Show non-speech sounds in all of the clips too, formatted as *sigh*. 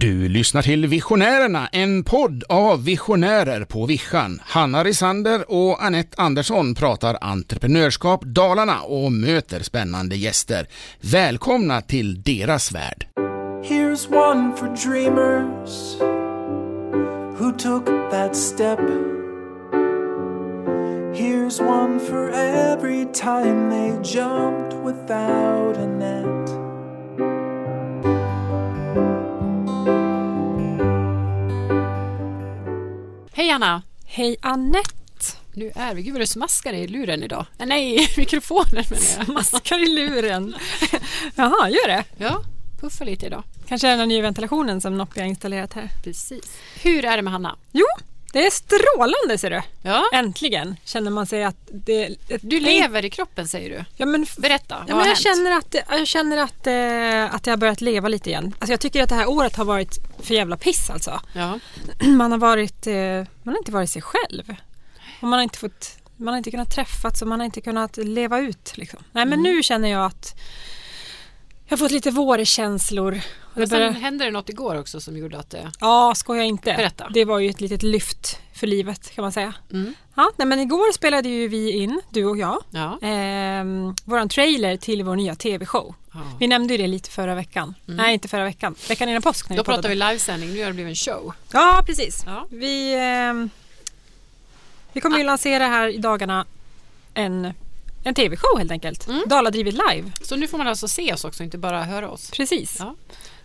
Du lyssnar till Visionärerna, en podd av visionärer på Vischan. Hanna Risander och Annette Andersson pratar entreprenörskap Dalarna och möter spännande gäster. Välkomna till deras värld. Here's one for dreamers who took that step. Here's one for every time they jumped without a net. Hej Anna! Hej Annette! Nu är vi, gud vad det smaskar i luren idag. Nej, nej *laughs* mikrofonen menar jag. Maskar i luren. *laughs* Jaha, gör det? Ja, puffa lite idag. Kanske är det den nya ventilationen som Noppi har installerat här. Precis. Hur är det med Hanna? Jo, det är strålande ser du. Ja, Äntligen känner man sig att det... du lever i kroppen säger du. Ja, men, Berätta, vad ja, har men jag hänt? känner, att, jag känner att, eh, att jag har börjat leva lite igen. Alltså jag tycker att det här året har varit för jävla piss alltså. Ja. *clears throat* Man har varit, eh, man har inte varit sig själv. Och man har inte fått, man har inte kunnat träffas och man har inte kunnat leva ut. Liksom. Nej men Mm. nu känner jag att jag har fått lite vårkänslor. Men sen hände det något igår också som gjorde att det... Ja, skoja inte. Berätta. Det var ju ett litet lyft för livet kan man säga. Mm. Ja, nej, men igår spelade ju vi in, du och jag, Ja. eh, våran trailer till vår nya tv-show. ja. Vi nämnde ju det lite förra veckan. Nej, inte förra veckan. Veckan innan påsk. När Då vi pratar vi livesändning, nu har det blivit en show. Ja, precis. Ja. Vi, ehm, vi kommer ju lansera här i dagarna en, en tv-show helt enkelt. Mm. Daladrivet live. Så nu får man alltså se oss också, inte bara höra oss. Precis. Ja.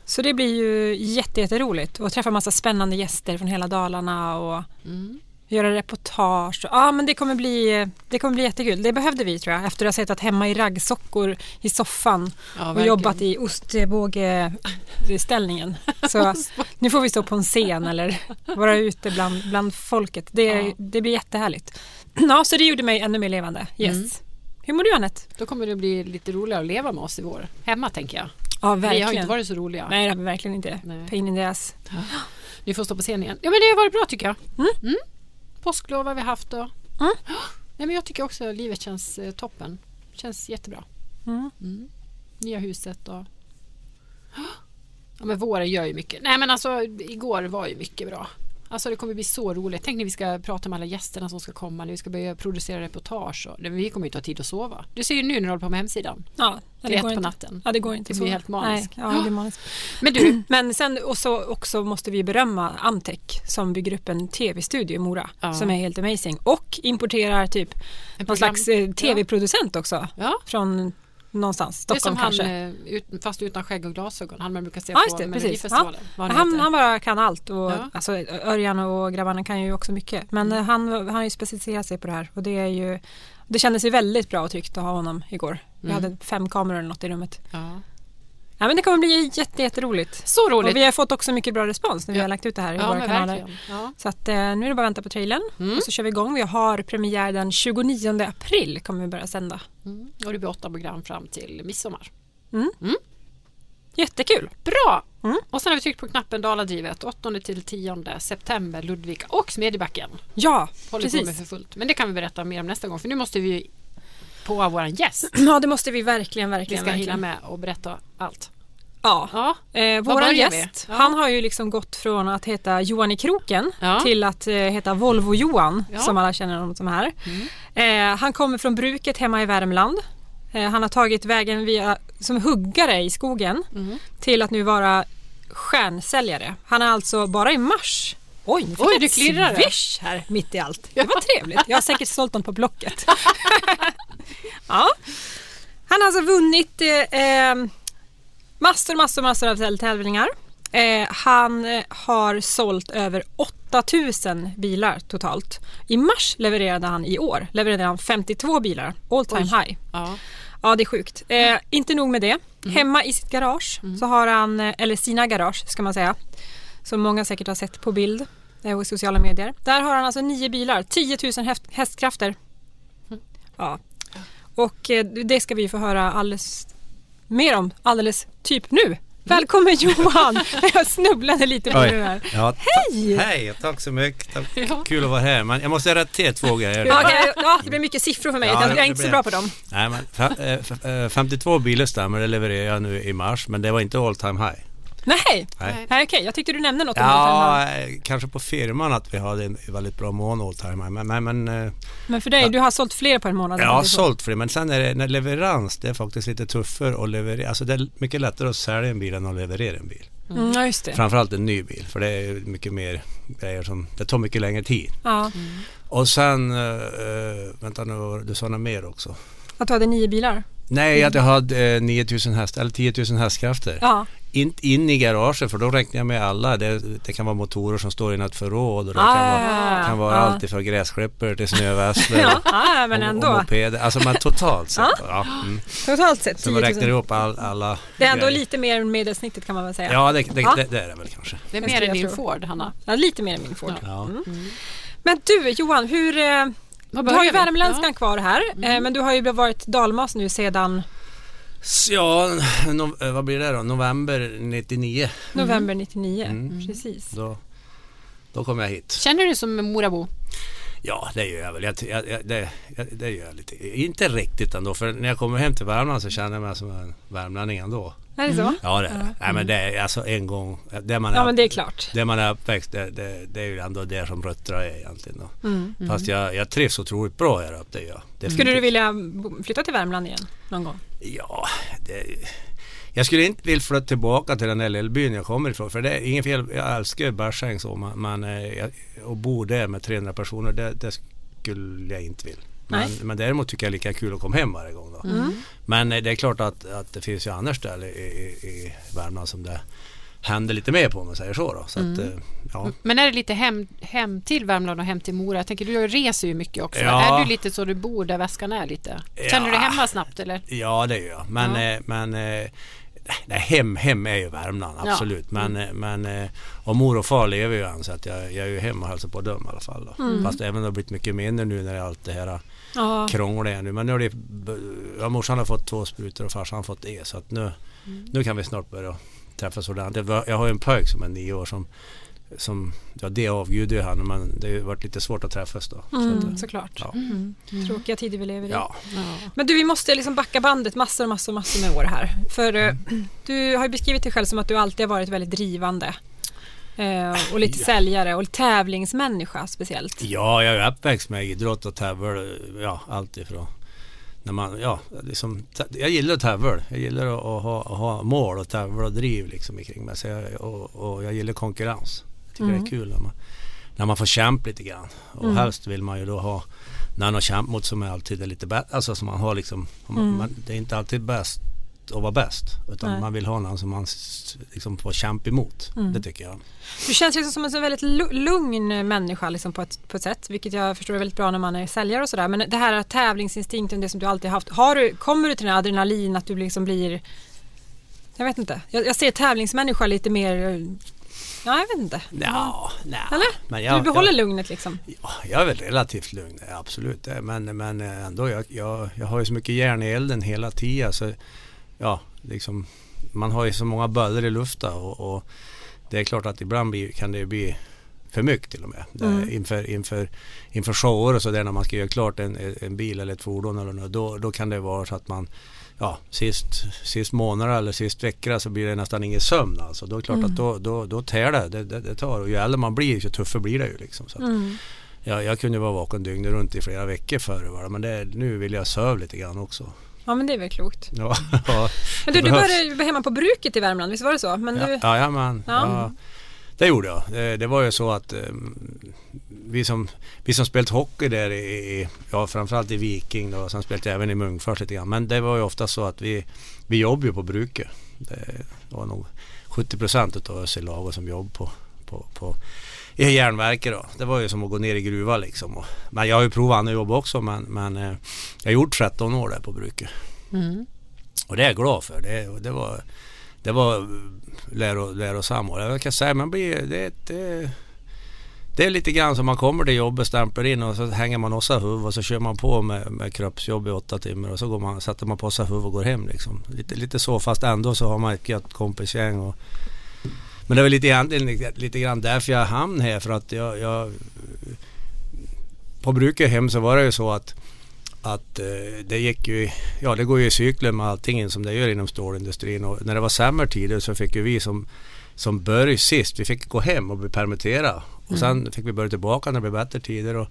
Så det blir ju jätte, jätteroligt och träffa massa spännande gäster från hela Dalarna och Mm. göra reportage. Ja, men det kommer, bli, det kommer bli jättekul. Det behövde vi tror jag efter att ha suttit hemma i raggsockor i soffan Ja, och verkligen. jobbat i ostbågeställningen. *laughs* Så nu får vi stå på en scen eller vara ute bland, bland folket. Det, Ja. det blir jättehärligt. Ja, så det gjorde mig ännu mer levande. Yes. Mm. Hur mår du Anette? Då kommer det bli lite roligare att leva med oss i vår. Hemma tänker jag. Ja, Vi verkligen. har inte varit så roliga. Nej, det har vi verkligen inte. Nej. Pain in the ass. *gasps* Ni får stå på scen igen. Ja men det har varit bra tycker jag. Mm. Påsklov har vi haft och... Mm. *gasps* Nej, men jag tycker också att livet känns eh, toppen. Känns jättebra. Mm. Mm. Nya huset och... *gasps* Ja men våren gör ju mycket. Nej men alltså igår var ju mycket bra. Alltså det kommer bli så roligt. Tänk när vi ska prata med alla gästerna som ska komma. När vi ska börja producera reportage. Och, vi kommer inte ha tid att sova. Du ser ju nu när du håller på med hemsidan. Ja, Till ett går på inte. natten. Ja, det går inte Det så. blir helt maniskt. Ja, det blir maniskt. Men du, *clears throat* Men sen och så också måste vi berömma Amtech som bygger upp en tv-studio i Mora Ja. som är helt amazing och importerar typ En någon slags eh, tv-producent också ja. från någonstans, Det är Stockholm som han, kanske. eh, ut, fast utan skägg och glasögon. Han man brukar se Ja, just på det. Melodifestivalen. Vad han Han, han bara kan allt och Ja. alltså, Örjan och grabbarna kan ju också mycket. Men eh, han, han har ju specialiserat sig på det här och det är ju det kändes ju väldigt bra och tryggt att ha honom igår. Vi Mm. hade fem kameror eller något i rummet. Ja. Ja, men det kommer bli jätte, jätteroligt. Så roligt! Och vi har fått också mycket bra respons när vi Ja. har lagt ut det här i ja, våra kanaler. Ja. Så att, eh, nu är det bara att vänta på trailern Mm. och så kör vi igång. Vi har premiär den 29 april kommer vi börja sända. Mm. Och det blir åtta program fram till midsommar. Jättekul! Bra! Mm. Och sen har vi tryckt på knappen Daladrivet 8 till 10 september Ludvika och Smedjebacken. Ja, Håller på med precis. för fullt. Men det kan vi berätta mer om nästa gång för nu måste vi på vår gäst. *clears throat* Ja, det måste vi verkligen, Vi verkligen, ska hinna verkligen. med och berätta allt. Ja. Ja, Eh, vi? gäst, Ja. han har ju liksom gått från att heta Johan i kroken Ja. till att eh, heta Volvo-Johan Ja. som alla känner honom som här. Mm. Eh, han kommer från bruket hemma i Värmland. Eh, han har tagit vägen via, som huggare i skogen Mm. till att nu vara stjärnsäljare. Han är alltså bara i mars Oj, nu fick Oj, jag du ett klirrar. swish här mitt i allt. Det var trevligt. Jag har säkert sålt dem på Blocket. *laughs* ja. Han har alltså vunnit eh, eh, massor, massor, massor av tävlingar. Eh, han eh, har sålt över 8000 bilar totalt. I mars levererade han i år levererade han 52 bilar, all time Oj. high. Ja. Ja, det är sjukt. Eh, inte nog med det. Mm. Hemma i sitt garage så har han, eh, eller sina garage ska man säga, som många säkert har sett på bild eh, och i sociala medier. Där har han alltså nio bilar, 10 000 häst- hästkrafter. Mm. Ja. Och eh, det ska vi få höra alldeles mer om alldeles typ nu. Välkommen Johan! *laughs* Jag snubblade lite på Oj. det här. Ja, ta- Hej! Hej, tack så mycket. Tack. Ja. Kul att vara här. Men jag måste rätta till två grejer. Ja, okej, ja, det blir mycket siffror för mig. Ja, jag är inte så bra på dem. Nej, men, fa- eh, f- 52 bilar stämmer, det levererade jag nu i mars, men det var inte all time high. Nej, Nej. Okej. Jag tyckte du nämnde något om. Ja, kanske på firman att vi hade en väldigt bra mån oldtimer. Men, men, men eh, Men för dig, du har sålt fler på en månad? jag eller har så? sålt det. Men sen är det när leverans, det är faktiskt lite tuffare att leverera. Alltså det är mycket lättare att sälja en bil än att leverera en bil. Mm, ja, just det. Framförallt en ny bil. För det är mycket mer grejer som, det tar mycket längre tid. Ja. Och sen, eh, vänta nu, du sa något mer också. Att du hade nio bilar? Nej, att jag hade eh, 9000 häst, eller 10 000 hästkrafter. Ja. In, in i garaget för då räknar jag med alla. Det, det kan vara motorer som står i något förråd och det Ah, kan vara, kan vara ja. allt ifrån gräsklippor till snövesslar Ja, ja, men och, ändå. och mopeder. Alltså men totalt sett. Ja. Ja. Mm. Totalt sett Så 10 man 000. räknar ihop all, alla Det är ändå grejer. lite mer än medelsnittet kan man väl säga. Ja, det, det, Ja. Det, det är det väl kanske. Det är mer än din. Ford, Hanna. Ja, lite mer än min Ford. Ja. Men du Johan, hur, eh, du har ju värmländskan Ja. kvar här, eh, men du har ju varit dalmas nu sedan Ja, no, eh, vad blir det då? November 99. november 99. Mm. Precis. Då, då kom jag hit. Känner du dig som Morabo? Ja, det gör jag väl. Jag, jag, jag, det, jag, det gör jag lite. Inte riktigt ändå. För när jag kommer hem till Värmland så känner jag mig som en värmlänning ändå. Är det så? Ja, det är det. Nej, men det är alltså en gång. Det man är, Ja men det är klart. det man är uppväxt, det, det, det är ju ändå det som rötterna är egentligen. Då. Mm. Fast jag, jag trivs otroligt bra här uppe, det gör jag. Skulle du vilja flytta till Värmland igen någon gång? Ja, det, jag skulle inte vilja flytta tillbaka till den där lilla byn jag kommer ifrån. För det är inget fel, jag älskar Bergsäng så. Men, men eh, att bo där med 300 personer, det, det skulle jag inte vilja. Men, men däremot tycker jag det är lika kul att komma hem varje gång. Då. Mm. Men eh, det är klart att, att det finns ju andra ställen i, i, i Värmland som det händer lite mer på om man säger så. Då. så att, eh, ja. Men är det lite hem, hem till Värmland och hem till Mora? Jag tänker du reser ju mycket också. Ja. Är du lite så du bor där väskan är lite? Känner du dig Ja. hemma snabbt eller? Ja det gör jag. Men, Ja. eh, men eh, nej, hem, hem är ju Värmland Ja. absolut. Men, eh, men och mor och far lever ju än så att jag, jag är ju hemma och hälsar på dem i alla fall. Då. Mm. Fast även det har blivit mycket mindre nu när det är allt det här Ja. krångliga nu. Men nu har det, ja, morsan har fått två sprutor och farsan har fått det. Så att nu, Mm. nu kan vi snart börja träffas ordentligt. Jag har ju en pojk som är nio år som, som ja det avgudar ju han men det har varit lite svårt att träffas då. Så att, Mm, såklart. ja. Mm. Tråkiga tider vi lever i. Ja. Ja. Men du, vi måste liksom backa bandet massor, massor, massor med år här. För eh, du har ju beskrivit dig själv som att du alltid har varit väldigt drivande. Eh, och lite säljare och tävlingsmänniska speciellt. Ja, jag är uppväxt med idrott och tävla. Ja, allt ifrån när man, ja, liksom, jag gillar att tävla. Jag gillar att, att, ha, att ha mål och tävla och driv liksom kring mig. Så jag, och, och jag gillar konkurrens. Jag tycker Mm. det är kul när man, när man får kämpa lite grann. Och Mm. helst vill man ju då ha någon att kämpa mot som är alltid är lite bättre. Alltså som man har liksom, man, Mm. man, det är inte alltid bäst att vara bäst. Utan Nej. man vill ha någon som man liksom får kämpa emot. Mm. Det tycker jag. Du känns liksom som en så väldigt lu- lugn människa liksom på, ett, på ett sätt. Vilket jag förstår är väldigt bra när man är säljare och sådär. Men det här tävlingsinstinkten, det som du alltid haft. Har du, kommer du till den här adrenalin att du liksom blir Jag vet inte. Jag, jag ser tävlingsmänniska lite mer Ja, jag vet inte. Ja, nej. Eller? Jag, du behåller jag, lugnet liksom. Ja, jag är väl relativt lugn, absolut. Men, men ändå, jag, jag, jag har ju så mycket järn i elden hela tiden. Så, ja, liksom, man har ju så många böljor i luften och, och det är klart att ibland blir, kan det bli för mycket till och med. Mm. inför, inför, inför shower och sådär när man ska göra klart en, en bil eller ett fordon eller något, då, då kan det vara så att man Ja, sist, sist månader eller sist vecka så blir det nästan ingen sömn alltså. Då är det klart Mm. att då, då, då tär det. Det, det, det tar. Och ju äldre man blir ju tuffare blir det ju liksom. Så att, Mm. jag, jag kunde vara vaken dygnet runt i flera veckor förr men det, nu vill jag söva lite grann också. Ja, men det är väl klokt. Ja, *laughs* ja, Men du, du började ju hemma på bruket i Värmland, visst var det så? Men du, ja, ja, ja, Ja. Det gjorde jag. Det, det var ju så att eh, vi som, vi som spelat hockey där i, i ja framförallt i Viking då, och sen spelade jag även i Munkfors lite grann. Men det var ju ofta så att vi, vi jobbade ju på bruket. Det var nog 70 procent utav oss i laget som jobbade på, på, på i järnverket då. Det var ju som att gå ner i gruva liksom. Och, men jag har ju provat andra jobb också men, men eh, jag har gjort 13 år där på bruket. Mm. Och det är jag glad för. Det, det var, det var läro, lärosamt. Och Jag kan säga man blir, det, det, det är lite grann som man kommer till jobbet, stämplar in och så hänger man åsa huv och så kör man på med, med kroppsjobb i åtta timmar och så går man, sätter man på sig huv och går hem liksom. Lite, lite så fast ändå så har man ett gött kompisgäng. Och, men det var lite, lite, grann därför jag hamnade här för att jag, jag på bruket hem så var det ju så att att eh, det gick ju, ja det går ju i cykler med allting som det gör inom stålindustrin. Och när det var sämre tider så fick ju vi som, som började sist, vi fick gå hem och bli permitterade och sen fick vi börja tillbaka när det blev bättre tider. Och,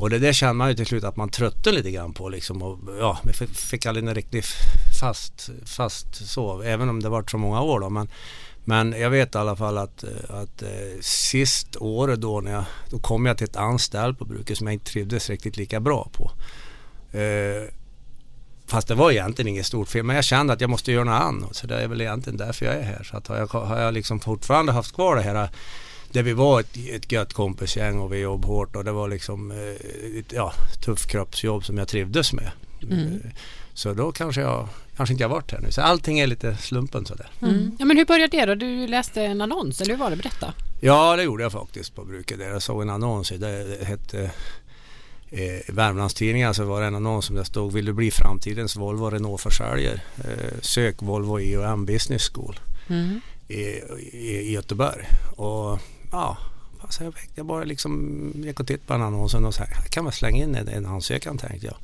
och det där kände man ju till slut att man tröttnade lite grann på liksom. Och ja, vi fick, fick aldrig en riktigt fast, fast så, även om det varit så många år då. Men men jag vet i alla fall att, att eh, sist året då när jag, då kom jag till ett anställd på bruket som jag inte trivdes riktigt lika bra på. Eh, fast det var egentligen inget stort fel men jag kände att jag måste göra något annat så det är väl egentligen därför jag är här. Så att har, jag, har jag liksom fortfarande haft kvar det här där vi var ett, ett gött kompisgäng och vi jobbade hårt och det var liksom eh, ett ja, tufft kroppsjobb som jag trivdes med. Mm. Så då kanske jag kanske inte har varit här nu. Så allting är lite slumpen sådär. Mm. Ja, men hur började det då? Du läste en annons, eller hur var det? Berätta. Ja, det gjorde jag faktiskt på bruket där. Jag såg en annons. Det hette eh, Värmlandstidningen så var det en annons som det stod Vill du bli framtidens Volvo Renault-försäljare? Eh, sök Volvo IOM Business School Mm. i, i, i Göteborg. Och ja, alltså jag, jag bara liksom gick och tittade på den annonsen och så här, "Jag kan väl slänga in en, en ansökan tänkte jag.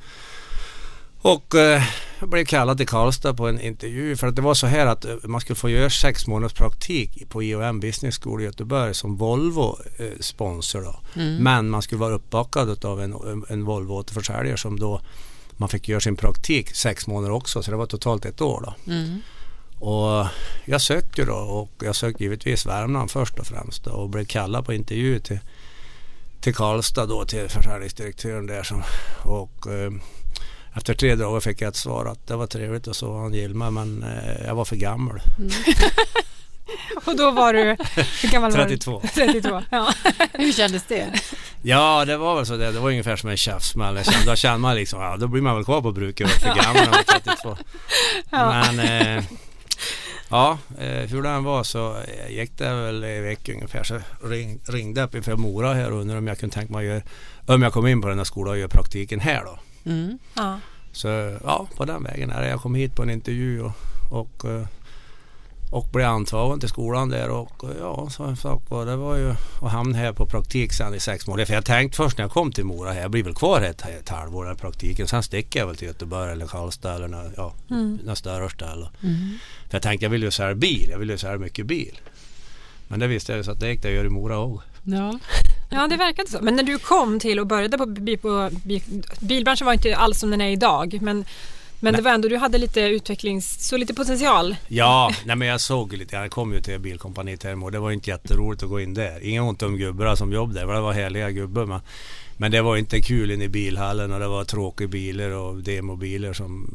Och eh, jag blev kallad till Karlstad på en intervju för att det var så här att eh, man skulle få göra sex månaders praktik på IOM Business School i Göteborg som Volvo eh, sponsor då. Men man skulle vara uppbackad av en, en, en Volvo återförsäljare som då man fick göra sin praktik sex månader också så det var totalt ett år då. Mm. Och jag sökte då och jag sökte givetvis Värmland först och främst då, och blev kallad på intervju till, till Karlstad då till försäljningsdirektören där som, och eh, efter tre dagar fick jag ett svar att det var trevligt och så han gillade mig men eh, jag var för gammal. *laughs* Och då var du, hur gammal var du? 32. 32. *laughs* Ja. *laughs* Hur kändes det? Ja det var väl så det, det var ungefär som en käftsmäll. Jag kände- Då kände man liksom, ja då blir man väl kvar på bruket och är för gammal när man är 32. Men eh, ja, eh, hur den var så eh, gick det väl i veckan ungefär så ring, ringde jag upp inför Mora här och undrade om jag kunde tänka mig att göra, om jag kom in på den här skolan och göra praktiken här då. Mm. Ja. Så ja, på den vägen är det. Jag kom hit på en intervju och, och, eh, och blev antagen till skolan där och eh, ja, som sagt var, det var ju att hamna här på praktik sen i sex månader. För jag tänkte först när jag kom till Mora här, jag blir väl kvar ett, ett halvår den praktiken. Sen sticker jag väl till Göteborg eller Karlstad eller ja, några större ställe. För jag tänkte jag vill ju sälja bil, jag vill ju sälja mycket bil. Men det visste jag ju så att det gick det att göra i Mora också. Ja. ja, det verkade så. Men när du kom till och började på, bi- på bi, bilbranschen var inte alls som den är idag. Men, men det var ändå, du hade lite utvecklings, så lite potential. Ja, nej men jag såg lite, jag kom ju till bilkompaniet här och det var inte jätteroligt att gå in där. Inga ont om gubbarna som jobb där, det var härliga gubbar. Men, men det var inte kul in i bilhallen och det var tråkiga bilar och demobiler som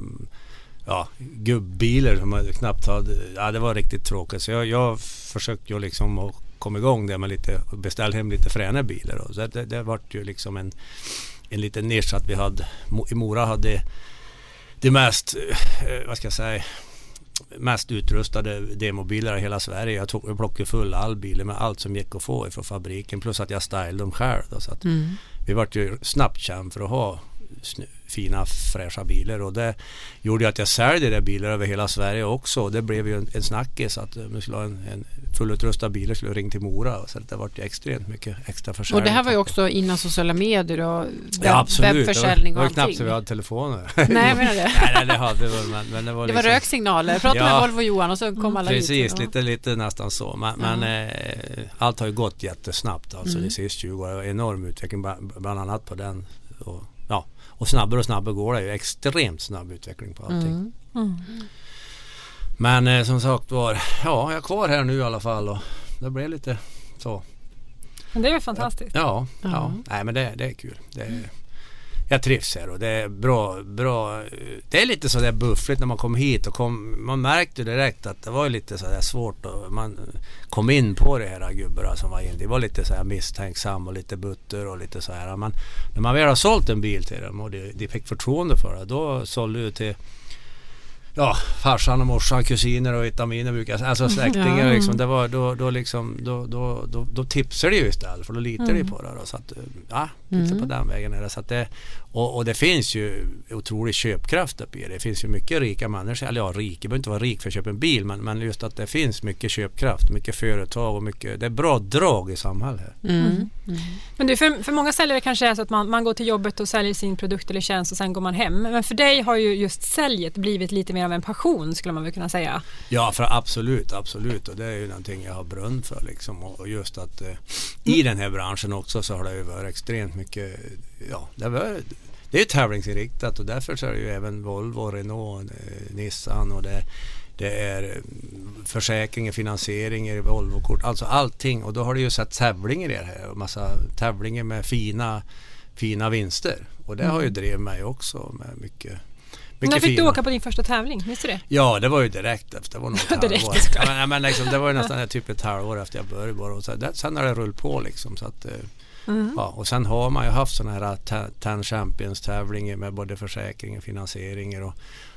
Ja, gubbilar som man knappt hade. Ja, det var riktigt tråkigt. Så jag, jag försökte ju liksom att komma igång där med lite, beställa hem lite fräna bilar. Så det, det vart ju liksom en, en liten nisch att vi hade, i Mora hade det mest, eh, vad ska jag säga, mest utrustade demobilar i hela Sverige. Jag, tog, jag plockade full all bilar med allt som gick att få ifrån fabriken plus att jag stylade dem själv. Då, så att Mm. vi vart ju snabbt känd för att ha fina fräscha bilar och det gjorde ju att jag sålde de bilar över hela Sverige också det blev ju en, en snackis att eh, man skulle ha en, en fullutrustad bil skulle ringa till Mora så det vart ju extremt mycket extra försäljning. Och det här var ju också innan sociala medier och webb, ja, absolut. webbförsäljning det och var, det var knappt allting. så vi hade telefoner. *laughs* Nej, jag menar det. *laughs* nej, nej, det hade vi men, men det var Det liksom... var röksignaler. Prata Ja. med Volvo Johan och så kom alla Precis, hit. Lite, lite nästan så. Men, Ja. men eh, allt har ju gått jättesnabbt alltså Mm. de sista 20 åren. Enorm utveckling bla- bland annat på den. Och, och snabbare och snabbare går det ju. Extremt snabb utveckling på allting. Mm. Men eh, som sagt var, ja jag är kvar här nu i alla fall och det blev lite så. Men det är ju fantastiskt. Ja, ja. Ja. nej men det, det är kul. Det är, jag trivs här och det är bra, bra. Det är lite sådär buffligt när man kom hit och kom, man märkte direkt att det var lite sådär svårt och man kom in på det här gubbarna som var inne. Det var lite sådär misstänksam och lite butter och lite så här. Men när man väl har sålt en bil till dem och de, de fick förtroende för det, då sålde du till ja, farsan och morsan, kusiner och vitaminer brukar jag. Alltså släktingar Ja. liksom. Det var, då, då, liksom, då, då, då, då tipsar det ju istället för då litar Mm. de på det. Då, så att, ja, lite på den vägen är det. Så att det och, och det finns ju otrolig köpkraft uppe i det. Det finns ju mycket rika människor, eller ja, rik, det behöver inte vara rik för att köpa en bil, men, men just att det finns mycket köpkraft, mycket företag och mycket, det är bra drag i samhället. Mm. Men du, för, för många säljare kanske det är så att man, man går till jobbet och säljer sin produkt eller tjänst och sen går man hem. Men för dig har ju just säljet blivit lite mer av en passion skulle man väl kunna säga. Ja, för absolut, absolut. Och det är ju någonting jag har brunn för liksom. Och just att eh, i den här branschen också så har det ju varit extremt mycket, ja, det, var, det är ju tävlingsinriktat och därför så är det ju även Volvo, Renault, eh, Nissan och det, det är mm, försäkringar, finansieringar, Volvo-kort, alltså allting. Och då har det ju sett tävlingar i det här och massa tävlingar med fina, fina vinster. Och det har ju drivit mig också med mycket När mycket fick du fina. åka på din första tävling? Minns du det? Ja, det var ju direkt efter. Det var nog ett *laughs* halvår. Ja, men, men liksom, det var ju nästan typ ett halvår efter jag började bara. Och så, det, sen har det rullat på liksom. Så att, eh, Mm. ja, och sen har man ju haft sådana här ta- Ten Champions tävlingar med både försäkringar, finansieringar och,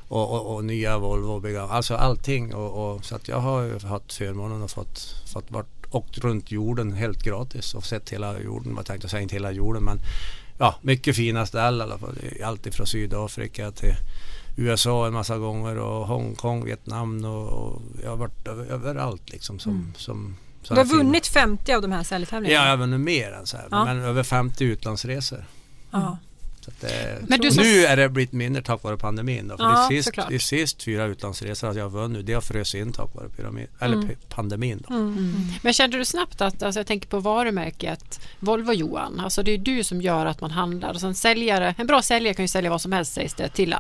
och, och, och nya Volvo. Alltså allting. Och, och, så att jag har ju haft förmånen att fått, fått varit, åkt runt jorden helt gratis och sett hela jorden. Jag tänkte säga inte hela jorden men ja, mycket fina ställen. Allt ifrån Sydafrika till USA en massa gånger och Hongkong, Vietnam och, och jag har varit över, överallt liksom som, som Du har vunnit 50 av de här Ja, säljtävlingarna. jag har vunnit mer än så här. Ja. Men över 50 utlandsresor. Ja. Att det, Men du nu är det blivit mindre tack vare pandemin. Då, för Ja, det, sist, såklart. det sist fyra utlandsresor att jag har vunnit. Det har frös in tack vare pyramid, eller Mm. pandemin. Då. Men kände du snabbt att, alltså jag tänker på varumärket Volvo Johan, alltså det är du som gör att man handlar och sen säljare, en bra säljare kan ju sälja vad som helst sägs det till,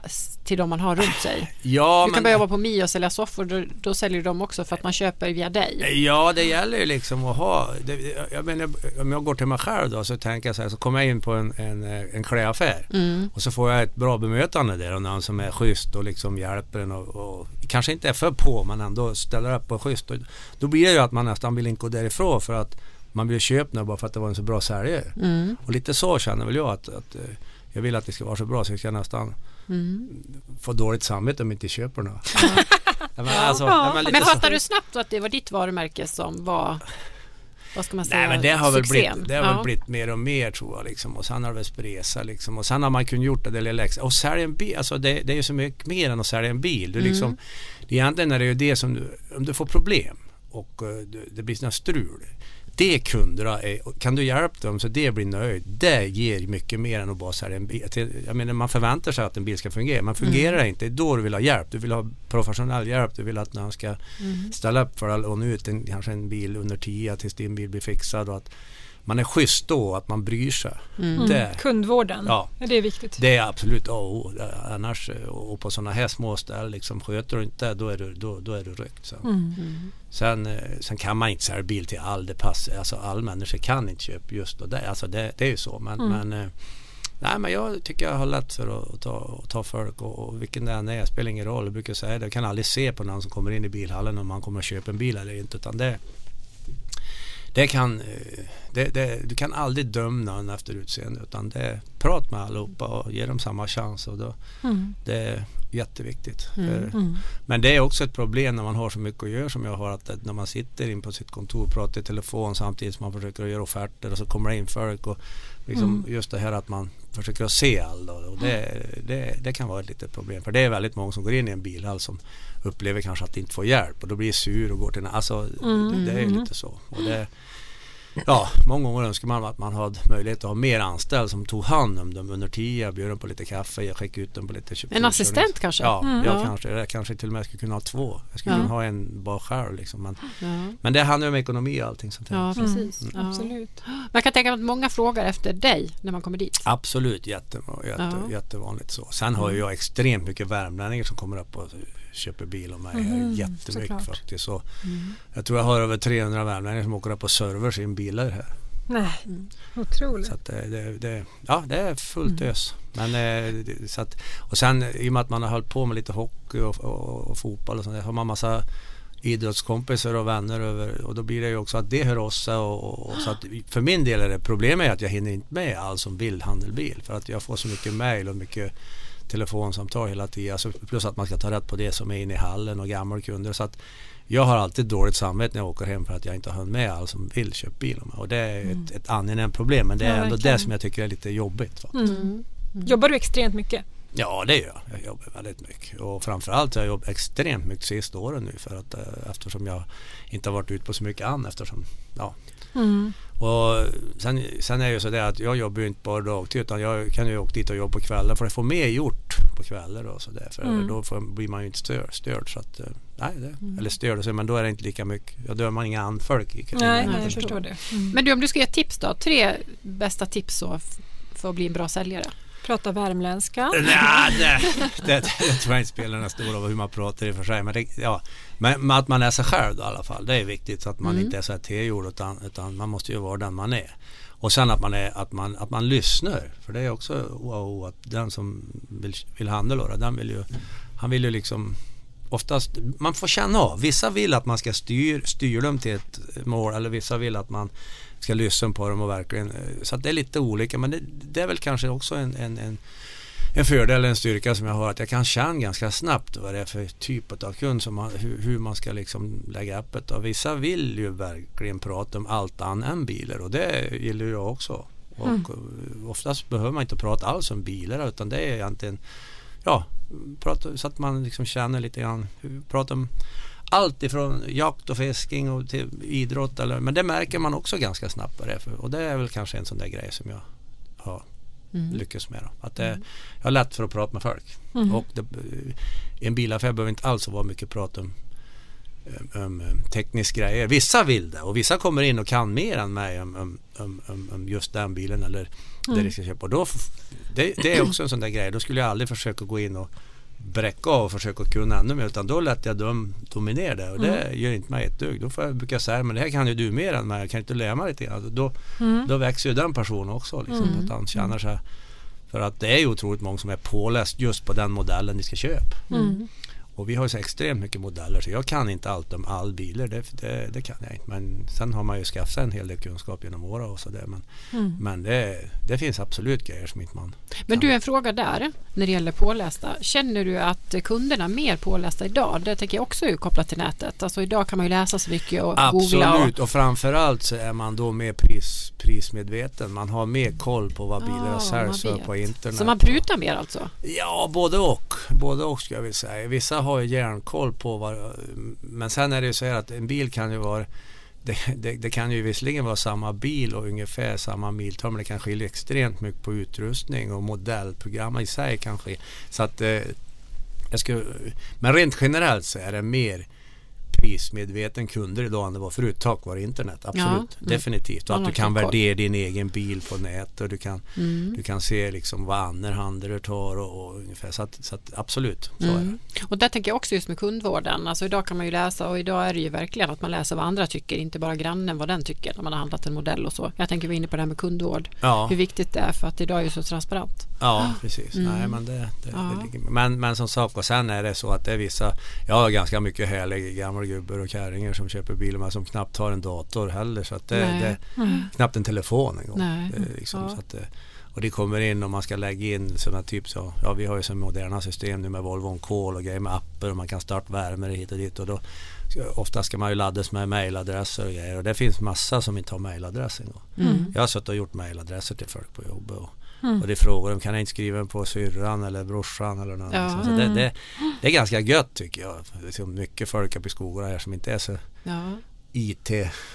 till de man har runt sig. Ja, Du kan men, börja jobba på Mio och sälja soffor, då, då säljer dem också för att man köper via dig. Ja, det gäller ju liksom att ha... Det, jag menar, om jag går till mig själv då så tänker jag så här, så kommer jag in på en, en, en klädaffär Mm. och så får jag ett bra bemötande där och någon som är schysst och liksom hjälper en och, och kanske inte är för på men ändå ställer upp och schysst. Och, då blir det ju att man nästan vill inte gå därifrån för att man blir köpt nu bara för att det var en så bra säljare. Mm. Och lite så känner väl jag att, att eh, jag vill att det ska vara så bra så jag ska nästan Mm. få dåligt samvete om jag inte köper något. *laughs* ja, men alltså, Ja. men Men så. fattar du snabbt att det var ditt varumärke som var, vad ska man säga, Nej men det har, väl succén? blivit, det har Ja. väl blivit mer och mer tror jag liksom. Och sen har det väl sig liksom. Och sen har man kunnat gjort det där lilla extra. Och sälja en bil, alltså det, det är ju så mycket mer än att sälja en bil. Du liksom, det egentligen är det ju det som du, om du får problem och eh, det blir sådana strul. Det kunderna är, kan du hjälpa dem så det blir nöjd. Det ger mycket mer än att bara sälja en bil. Jag menar man förväntar sig att en bil ska fungera. Men fungerar det inte, det är då du vill ha hjälp. Du vill ha professionell hjälp. Du vill att någon ska ställa upp för att låna ut en, kanske en bil under 10 tills din bil blir fixad. Och att man är schysst då, att man bryr sig. Mm. Det, Kundvården, Ja. det är viktigt. det är absolut A och O. Annars, eh, och på sådana här små ställen, liksom, sköter du inte då är du, då, då är du ryckt. Så. Mm. Sen, eh, sen kan man inte sälja bil till all det passar. Alltså all människor kan inte köpa just då. Det, alltså det, det är ju så. Men, Mm. men, eh, nej, men jag tycker jag har lätt för att, att ta, att ta folk och, och vilken det än är spelar ingen roll. Jag brukar säga det. Jag kan aldrig se på någon som kommer in i bilhallen om man kommer att köpa en bil eller inte. Utan det, det kan, eh, det, det, du kan aldrig döma någon efter utseende utan det prat med allihopa och ge dem samma chans. Och då, Mm. det är jätteviktigt. Mm. För- Mm. men det är också ett problem när man har så mycket att göra som jag har. Att när man sitter in på sitt kontor och pratar i telefon samtidigt som man försöker göra offerter och så kommer det in folk. Och liksom Just det här att man försöker att se alla. Och det, det, det kan vara ett litet problem. För det är väldigt många som går in i en bilhall som upplever kanske att de inte får hjälp. Och då blir sur och går till en... Alltså det, det är ju lite så. Och det, Ja, många gånger önskar man att man hade möjlighet att ha mer anställd som tog hand om dem under tiden. Bjöd dem på lite kaffe, jag skickade ut dem på lite En assistent kanske? Ja, Mm. jag Ja. kanske, jag kanske till och med skulle kunna ha två. Jag skulle Ja. kunna ha en bara själv liksom. Men, Ja, men det handlar ju om ekonomi och allting sånt här. ja precis. Mm. Ja. Absolut. Jag kan tänka mig att många frågar efter dig när man kommer dit. Absolut, jätte, jätte, Ja. jättevanligt så. Sen har ju jag extremt mycket värmlänningar som kommer upp och köper bil av mig. Mhm, Jättemycket såklart. faktiskt. Så Jag tror jag har över 300 värmlänningar som åker upp och servar sin bilar här. Nej, Mm. otroligt. Så att det, det, det, ja, det är fullt ös. Men, eh, det, så att, och sen i och med att man har hållit på med lite hockey och, och, och fotboll och sånt där, har man massa idrottskompisar och vänner över och då blir det ju också att det hör av sig och, och, och så att för min del är det problemet är att jag hinner inte med allt som vill handelbil för att jag får så mycket mail och mycket telefonsamtal hela tiden. Alltså, plus att man ska ta rätt på det som är inne i hallen och gamla kunder. Så att jag har alltid dåligt samvete när jag åker hem för att jag inte har hunnit med alla som vill köpa bil. Och det är Mm. ett, ett angenämt problem men det är Ja, ändå verkligen. det som jag tycker är lite jobbigt. Va? Mm. Jobbar du extremt mycket? Ja det gör jag. Jag jobbar väldigt mycket. Och framförallt har jag jobbat extremt mycket sista åren nu för att, eh, eftersom jag inte har varit ute på så mycket annat eftersom ja, Mm. och sen, sen är det ju så det att jag jobbar ju inte bara dagtid utan jag kan ju åka dit och jobba på kvällar för att få mer gjort på kvällar och så där. För Mm. då får, blir man ju inte störd. störd så att, eh, nej, det, Eller störd, men då är det inte lika mycket. Ja, då är man inga anfolk Nej, nej, jag förstår det. Mm. Men du, om du ska ge tips då? Tre bästa tips så för att bli en bra säljare? Prata värmländska. Nej, det, *laughs* det, det tror jag inte spelar någon stor roll hur man pratar i och för sig. Men, det, ja, men, att man är sig själv då, i alla fall. Det är viktigt så att man Mm. inte är så här tillgjord utan, utan man måste ju vara den man är. Och sen att man, är, att man, att man lyssnar. För det är också wow, att den som vill, vill handla då, den vill ju, han vill ju liksom oftast, man får känna av. Vissa vill att man ska styr, styra dem till ett mål eller vissa vill att man ska lyssna på dem och verkligen, eh, så att det är lite olika men det, det är väl kanske också en, en, en en fördel, en styrka som jag har att jag kan känna ganska snabbt vad det är för typ av kund, som man, hur, hur man ska liksom lägga upp det. Och vissa vill ju verkligen prata om allt annat än bilar och det gillar jag också. Och Mm. eh, oftast behöver man inte prata alls om bilar utan det är egentligen ja, prata, så att man liksom känner lite grann, prata om allt ifrån jakt och fisking och till idrott. Eller, men det märker man också ganska snabbt vad det är för. Och det är väl kanske en sån där grej som jag har Mm. lyckats med. Då. Att det, jag har lätt för att prata med folk. Mm. Och det, en bilaffär behöver inte alls vara mycket prat om, om, om um, tekniska grejer. Vissa vill det och vissa kommer in och kan mer än mig om, om, om, om just den bilen eller det de ska köpa. Och då, det, det är också en sån där grej. Då skulle jag aldrig försöka gå in och bräcka av och försöka kunna ännu mer utan då lät jag dem dominera det och det gör inte mig ett dugg. Då får jag brukar säga men det här kan ju du mer än mig, kan inte du lära mig lite grann? Alltså Då, Mm. då växer ju den personen också. Liksom, Mm. Att han känner sig för att det är ju otroligt många som är påläst just på den modellen de ska köpa. Mm. Och vi har så extremt mycket modeller så jag kan inte allt om all bilar. Det, det, det kan jag inte. Men sen har man ju skaffat en hel del kunskap genom åren och sådär. Men, Mm. men det, det finns absolut grejer som inte man Men du, en fråga där när det gäller pålästa. Känner du att kunderna är mer pålästa idag? Det tänker jag också är kopplat till nätet. Alltså idag kan man ju läsa så mycket och googla. Och, Absolut och framförallt så är man då mer pris, prismedveten. Man har mer koll på vad bilarna man säljs för på internet. så man prutar mer alltså? Ja, både och. Både och ska jag vilja säga. Vissa har ju järnkoll på vad... Men sen är det ju så här att en bil kan ju vara... Det, det, det kan ju visserligen vara samma bil och ungefär samma miltal men det kan skilja extremt mycket på utrustning och modellprogram i sig kanske. Så att... Eh, jag skulle, men rent generellt så är det mer prismedveten kunder idag än det var förut tack vare internet. Absolut, Ja, mm. definitivt. Och att du kan värdera din egen bil på nät och du kan Mm. du kan se liksom vad andra handlare tar och, och ungefär så att, så att absolut så. Mm. Och där tänker jag också just med kundvården. Alltså idag kan man ju läsa och idag är det ju verkligen att man läser vad andra tycker, inte bara grannen vad den tycker när man har handlat en modell och så. Jag tänker vi är inne på det här med kundvård. Ja, Hur viktigt det är för att idag är det så transparent. ja precis. Mm. Nej, men, det, det, Ja. det men, men som sagt och sen är det så att det är vissa Jag har ganska mycket härliga gamla gubbar och kärringar som köper bilar men som knappt har en dator heller så att det, det Mm. knappt en telefon en gång. Det liksom, Ja. så att det, och det kommer in och man ska lägga in sådana typ så Ja vi har ju så moderna system nu med Volvo On Call och grejer med appar och man kan starta värme hit och dit och då Ofta ska man ju laddas med mailadresser och grejer och det finns massa som inte har mailadress en gång. Mm. Jag har suttit och gjort mailadresser till folk på jobbet och, Mm. och det frågar de kan jag inte skriva på syrran eller brorsan eller något. Ja. Så det, Mm. det, det är ganska gött tycker jag. Det är så mycket folk uppe i skogarna här som inte är så Ja. IT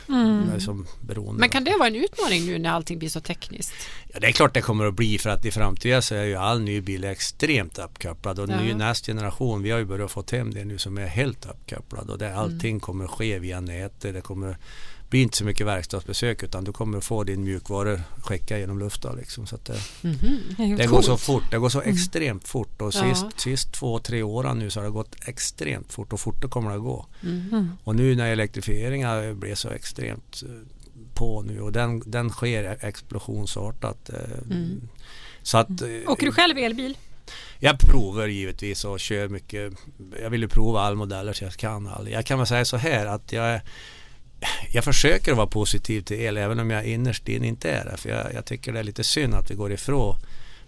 Mm. som beroende. Men kan det vara en utmaning nu när allting blir så tekniskt? Ja, det är klart det kommer att bli för att i framtiden så är ju all ny bil extremt uppkopplad och Ja. ny, nästa generation, vi har ju börjat få hem det nu som är helt uppkopplad och det, allting Mm. kommer att ske via nätet. Det kommer bli inte så mycket verkstadsbesök utan du kommer att få din mjukvara skicka genom luften liksom. Så det, är ju det går så fort, det går så extremt fort och Ja. sist, sist två, tre åren nu så har det gått extremt fort och fortare kommer det att gå. Mm. Mm. Och nu när elektrifieringen blir så extremt eh, på nu och den, den sker explosionsartat. eh, Mm. Så att, eh, Åker du själv elbil? Jag provar givetvis och kör mycket. Jag vill ju prova all modeller så jag kan all. Jag kan väl säga så här att jag är- jag försöker vara positiv till el även om jag innerst inne inte är det. För jag, jag tycker det är lite synd att vi går ifrån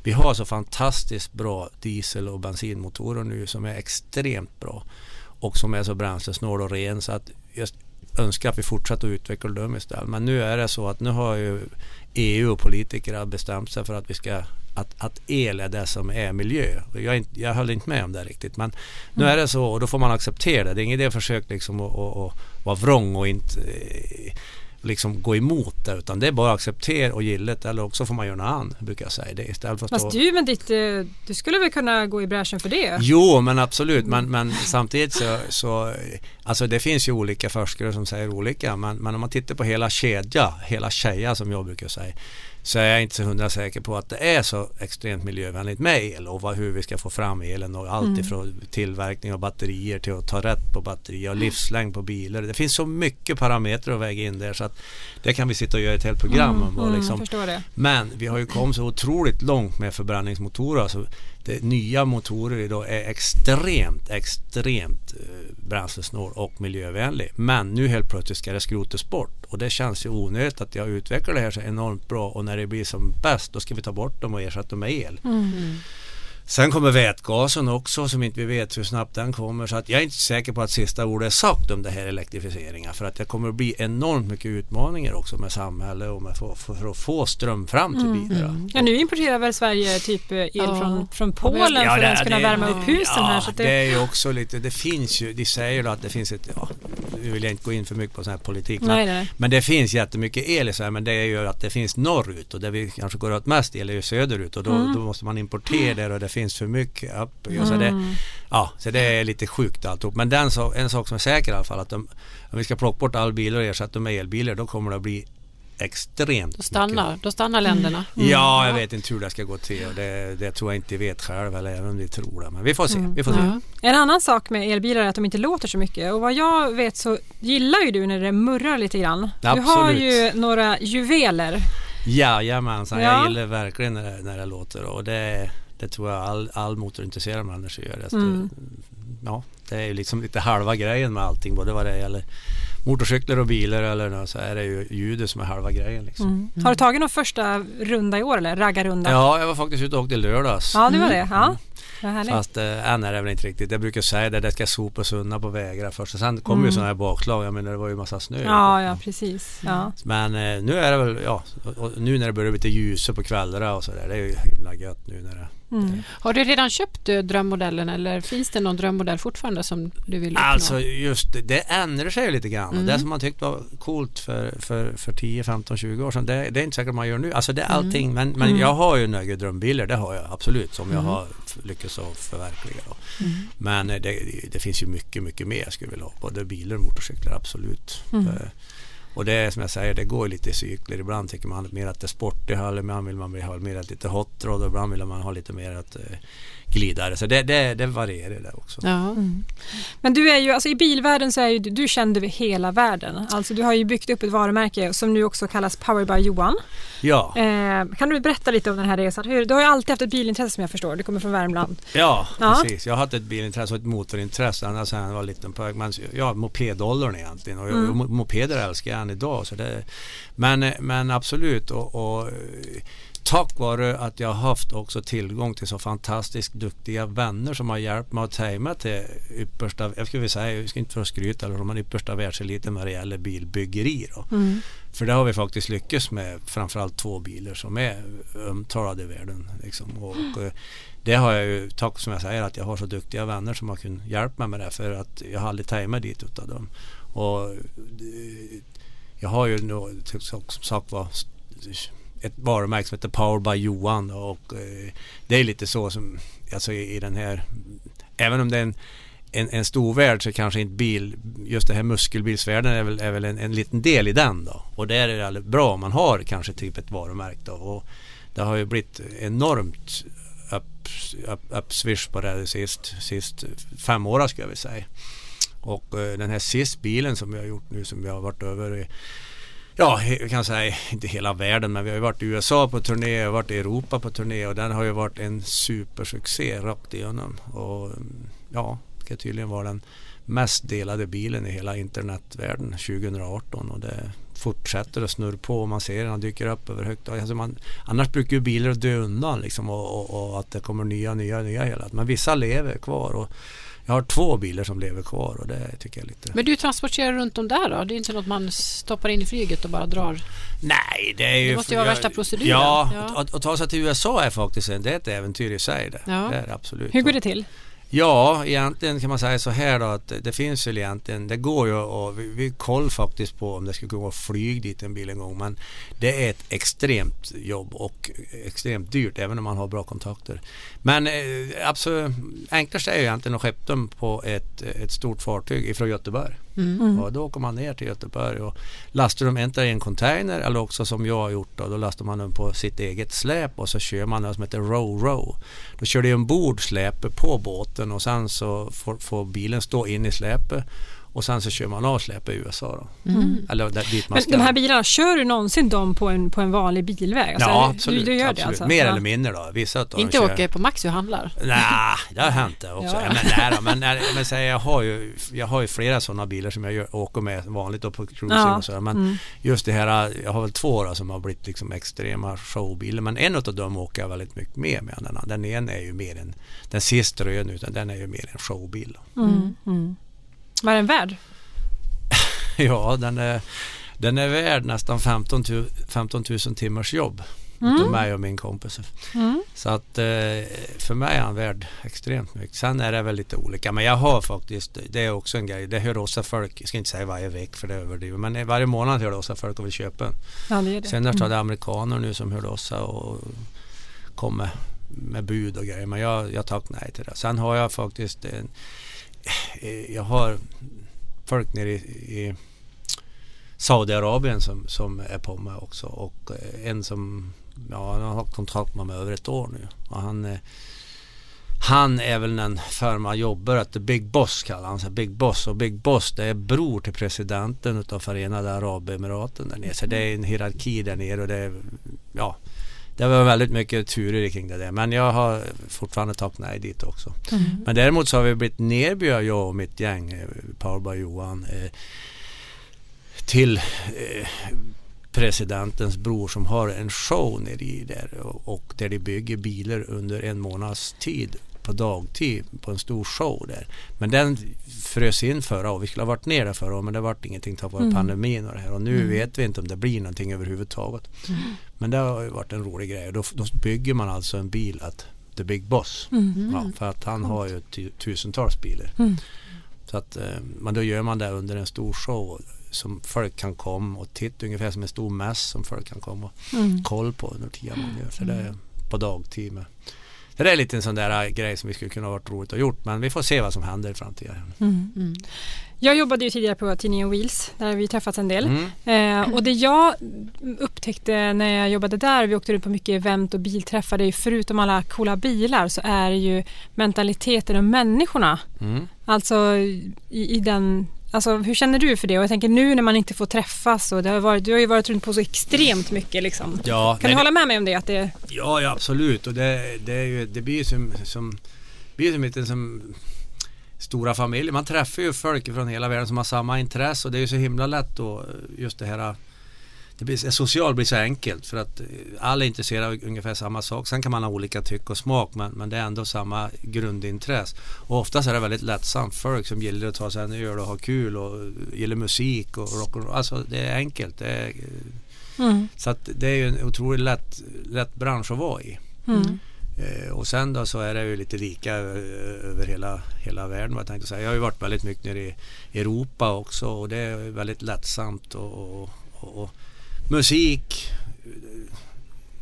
vi har så fantastiskt bra diesel och bensinmotorer nu som är extremt bra och som är så bränslesnål och ren så att just önskar att vi fortsätter att utveckla dem istället. Men nu är det så att nu har ju EU och politiker bestämt sig för att vi ska att, att el är det som är miljö. Jag, jag höll inte med om det riktigt men nu är det så och då får man acceptera det. Det är ingen idé att försöka liksom att, att, att vara vrång och inte eh, liksom gå emot det utan det är bara att acceptera och gilla det eller också får man göra något annat brukar jag säga det istället för att Fast du med ditt, eh, du skulle väl kunna gå i bräschen för det? Jo men absolut men, men samtidigt så, så alltså det finns ju olika forskare som säger olika men, men om man tittar på hela kedja, hela kedja som jag brukar säga så är jag inte så hundra säker på att det är så extremt miljövänligt med el och vad, hur vi ska få fram elen och allt mm. ifrån tillverkning av batterier till att ta rätt på batterier och livslängd på bilar. Det finns så mycket parametrar att väga in där så att det kan vi sitta och göra ett helt program mm, om. Och mm, liksom. Men vi har ju kommit så otroligt långt med förbränningsmotorer. Alltså det, eh, nya motorer idag är extremt, extremt eh, bränslesnål och miljövänlig. Men nu helt plötsligt ska det skrotas bort och det känns ju onödigt att jag utvecklar det här så enormt bra och när det blir som bäst då ska vi ta bort dem och ersätta dem med el. Mm. Sen kommer vätgasen också som inte vi vet hur snabbt den kommer. Så att jag är inte säker på att sista ordet är sagt om det här elektrifieringen. För att det kommer att bli enormt mycket utmaningar också med samhälle och med för, för, för att få ström fram till Mm. bilar. Ja, nu importerar väl Sverige typ el Ja. från, från Polen Ja, för det- att kunna det- värma upp husen ja, här. Så att det... det, är ju också lite, det finns ju, de säger då att det finns ett, ja, nu vill jag inte gå in för mycket på sån här politik. Men, nej, nej, nej. men det finns jättemycket el i Sverige men det är ju att det finns norrut och där vi kanske går åt mest el är ju söderut och då, Mm. då måste man importera det och det finns för mycket upp. Ja, så, det, Mm. ja, så det är lite sjukt alltihop. Men den en sak som är säker i alla fall att de, om vi ska plocka bort all bilar och ersätta dem med elbilar då kommer det att bli extremt Då stannar, då stannar länderna. mycket. Ja, jag vet inte hur det ska gå till det, det tror jag inte vi vet själva eller även om vi tror det. Men vi får se. Mm. Vi får se. Ja. En annan sak med elbilar är att de inte låter så mycket och vad jag vet så gillar ju du när det murrar lite grann. Du har Absolut. ju några juveler. Jajamensan, Ja. jag gillar verkligen när det, när det låter och det, det tror jag all, all motorintresserad människa gör. Alltså, Mm. Ja, det är ju liksom lite halva grejen med allting, både vad det gäller motorcyklar och bilar eller så är det ju ljudet som är halva grejen. Liksom. Har du tagit någon första runda i år eller raggarrunda? Ja, jag var faktiskt ute och åkte i lördags. Ja, det var det. Ja. Vad härligt. Fast eh, än är det väl inte riktigt. Jag brukar säga det, det ska sopas undan på vägar först. Och sen kommer ju Mm. sådana här bakslag. Jag menar det var ju massa snö. Ja, ja precis. Ja. Men eh, nu är det väl, ja, nu när det börjar bli lite ljusare på kvällarna och sådär. Det är ju himla gött nu när det Mm. Har du redan köpt eh, drömmodellen eller finns det någon drömmodell fortfarande som du vill uppnå? Alltså just det, det ändrar sig lite grann. Mm. Det som man tyckte var coolt för, för, för 10, 15, 20 år sedan det, det är inte säkert man gör nu. Alltså det är Mm. allting. Men, men Mm. jag har ju några drömbilar, det har jag absolut. Som jag Mm. har lyckats att förverkliga. Mm. Men eh, det, det finns ju mycket, mycket mer jag skulle vilja ha. Både bilar och motorcyklar, absolut. Mm. Och det är som jag säger, det går lite i cykler. Ibland tycker man mer att det är sportigt, ibland vill man ha mer att lite hot rod och ibland vill man ha lite mer att eh, glidare. Så det, det, det varierar det också. Ja. Mm. Men du är ju, alltså i bilvärlden så är ju du, du känd över hela världen. Alltså du har ju byggt upp ett varumärke som nu också kallas Powered by Johan. Ja, Eh, kan du berätta lite om den här resan? Hur, du har ju alltid haft ett bilintresse som jag förstår. Du kommer från Värmland. ja, Ja. precis. Jag har haft ett bilintresse och ett motorintresse ända sedan jag var liten pojk. Men ja, mopedåldern egentligen. Och jag, Mm. mo- mopeder älskar jag än idag. Så det, men, men absolut. Och, och tack vare att jag har haft också tillgång till så fantastiskt duktiga vänner som har hjälpt mig att ta mig till yppersta, jag skulle vilja säga, jag ska inte för skryta eller men yppersta världseliten när det gäller bilbyggeri. Då. Mm. För det har vi faktiskt lyckats med framförallt två bilar som är omtalade i världen. Liksom. Och, och, eh, det har jag ju, tack som jag säger, att jag har så duktiga vänner som har kunnat hjälpa mig med det för att jag har aldrig mig dit utav dem. Och eh, jag har ju nu, som sagt var, ett varumärke som heter Power by Johan och eh, det är lite så som, alltså i, i den här, även om det är en en, en stor värld så kanske inte bil, just det här muskelbilsvärlden är väl, är väl en, en liten del i den då. Och där är det bra om man har kanske typ ett varumärke då. Och det har ju blivit enormt upp, upp, på det sist, sist fem år skulle jag vilja säga. Och eh, den här SIS-bilen som vi har gjort nu som vi har varit över i Ja, jag kan säga inte hela världen men vi har ju varit i USA på turné, och varit i Europa på turné och den har ju varit en supersuccé rakt igenom. Och ja, det ska tydligen vara den mest delade bilen i hela internetvärlden 2018 och det, fortsätter att snurra på och man ser den, han dyker upp över högt. Alltså man, annars brukar ju bilar dö undan liksom och, och, och att det kommer nya, nya, nya hela. Men vissa lever kvar. Och, jag har två bilar som lever kvar och det tycker jag är lite... Men du transporterar runt dem där då? Det är inte något man stoppar in i flyget och bara drar? Nej, det är ju... Det måste ju vara värsta proceduren. Ja, Ja. Att, att ta sig till USA är faktiskt en, det är ett äventyr i sig det. Ja. det är absolut. Hur går det till? Ja, egentligen kan man säga så här då att det finns väl egentligen, det går ju och vi, vi koll faktiskt på om det skulle gå att flyga dit en bil en gång men det är ett extremt jobb och extremt dyrt även om man har bra kontakter. Men eh, absolut, enklast är ju egentligen att skeppa dem på ett, ett stort fartyg ifrån Göteborg. Mm. Och då åker man ner till Göteborg och lastar dem inte i en container eller också som jag har gjort då, då lastar man dem på sitt eget släp och så kör man något som heter row row. Då kör det ombord släpet på båten och sen så får, får bilen stå in i släpet och sen så kör man av släpet i USA då. Mm. Eller där, dit man Men ska. de här bilarna, kör du någonsin dem på en, på en vanlig bilväg? Alltså, ja, du- absolut. Du, gör absolut. det alltså? Mer ja. eller mindre då. Vissa dem Inte kör- åker på Maxi och handlar? Nej, det har hänt det också. Ja. Men, nej då, men, nej, men säg, jag, har ju, jag har ju flera sådana bilar som jag gör, åker med vanligt då på cruising Ja. och så. Men Mm. just det här, jag har väl två då, som har blivit liksom extrema showbilar. Men en av dem åker jag väldigt mycket med med. Den, den ena är ju mer en, den sista röden utan den är ju mer en showbil. Mm. Mm. Vad är den värd? *laughs* Ja, den är, den är värd nästan 15 000, 15 000 timmars jobb. Mm. Utav mig och min kompis. Mm. Så att eh, för mig är han värd extremt mycket. Sen är det väl lite olika. Men jag har faktiskt, det är också en grej. Det hör också folk, jag ska inte säga varje vecka för det är överdrivet. Men varje månad hör det också folk och vill köpa en. Ja, det är det. Senast var det amerikaner nu som hörde oss och kom med, bud och grejer. Men jag, jag tackade nej till det. Sen har jag faktiskt en, eh, Eh, jag har folk nere i, i Saudiarabien som, som är på mig också. Och eh, en som ja, han har haft kontakt med mig över ett år nu. Och han, eh, han är väl den firma jobbar att Big Boss kallar han sig. Big Boss och Big Boss det är bror till presidenten utav Förenade Arabemiraten där nere. Så det är en hierarki där nere och det är ja det var väldigt mycket turer kring det där. Men jag har fortfarande tackat nej dit också. Mm. Men däremot så har vi blivit nerbjudna jag och mitt gäng, eh, Paul och Johan, eh, till eh, presidentens bror som har en show nere i där och, och där de bygger bilar under en månads tid på dagtid på en stor show där. Men den frös in förra året. Vi skulle ha varit ner där förra året men det vart ingenting tack vare Mm. pandemin och det här. Och nu Mm. vet vi inte om det blir någonting överhuvudtaget. Men det har ju varit en rolig grej. Då, då bygger man alltså en bil att The Big Boss. Mm. Ja, för att han har ju tu- tusentals bilar. Mm. Så att, eh, men då gör man det under en stor show som folk kan komma och titta ungefär som en stor mäss som folk kan komma och Mm. koll på under tiden man gör. Så det är på dagtid. Med. Det är lite en sån där grej som vi skulle kunna ha varit roligt att gjort men vi får se vad som händer i framtiden. Mm. Mm. Jag jobbade ju tidigare på tidningen Wheels där har vi träffats en del. Mm. Eh, och det jag upptäckte när jag jobbade där, vi åkte runt på mycket event och bilträffar, det är förutom alla coola bilar så är det ju mentaliteten och människorna. Mm. Alltså i, i den Alltså hur känner du för det? Och jag tänker nu när man inte får träffas och det har varit, du har ju varit runt på så extremt mycket liksom. Ja, Kan du hålla med mig om det? Att det Ja, ja absolut. Och det, det, är ju, det blir ju som, som, blir som lite som stora familjer. Man träffar ju folk från hela världen som har samma intresse och det är ju så himla lätt då just det här det blir, social blir så enkelt för att eh, alla är intresserade av ungefär samma sak. Sen kan man ha olika tyck och smak men, men det är ändå samma grundintresse. Och oftast är det väldigt lättsamt folk som gillar att ta sig en öl och ha kul och gillar musik och rock'n'roll. Alltså det är enkelt. Det är, mm, så att det är ju en otroligt lätt, lätt bransch att vara i. mm, Eh, och sen då så är det ju lite lika eh, över hela, hela världen jag tänkte säga. Jag har ju varit väldigt mycket nere i Europa också och det är väldigt lättsamt och, och, och musik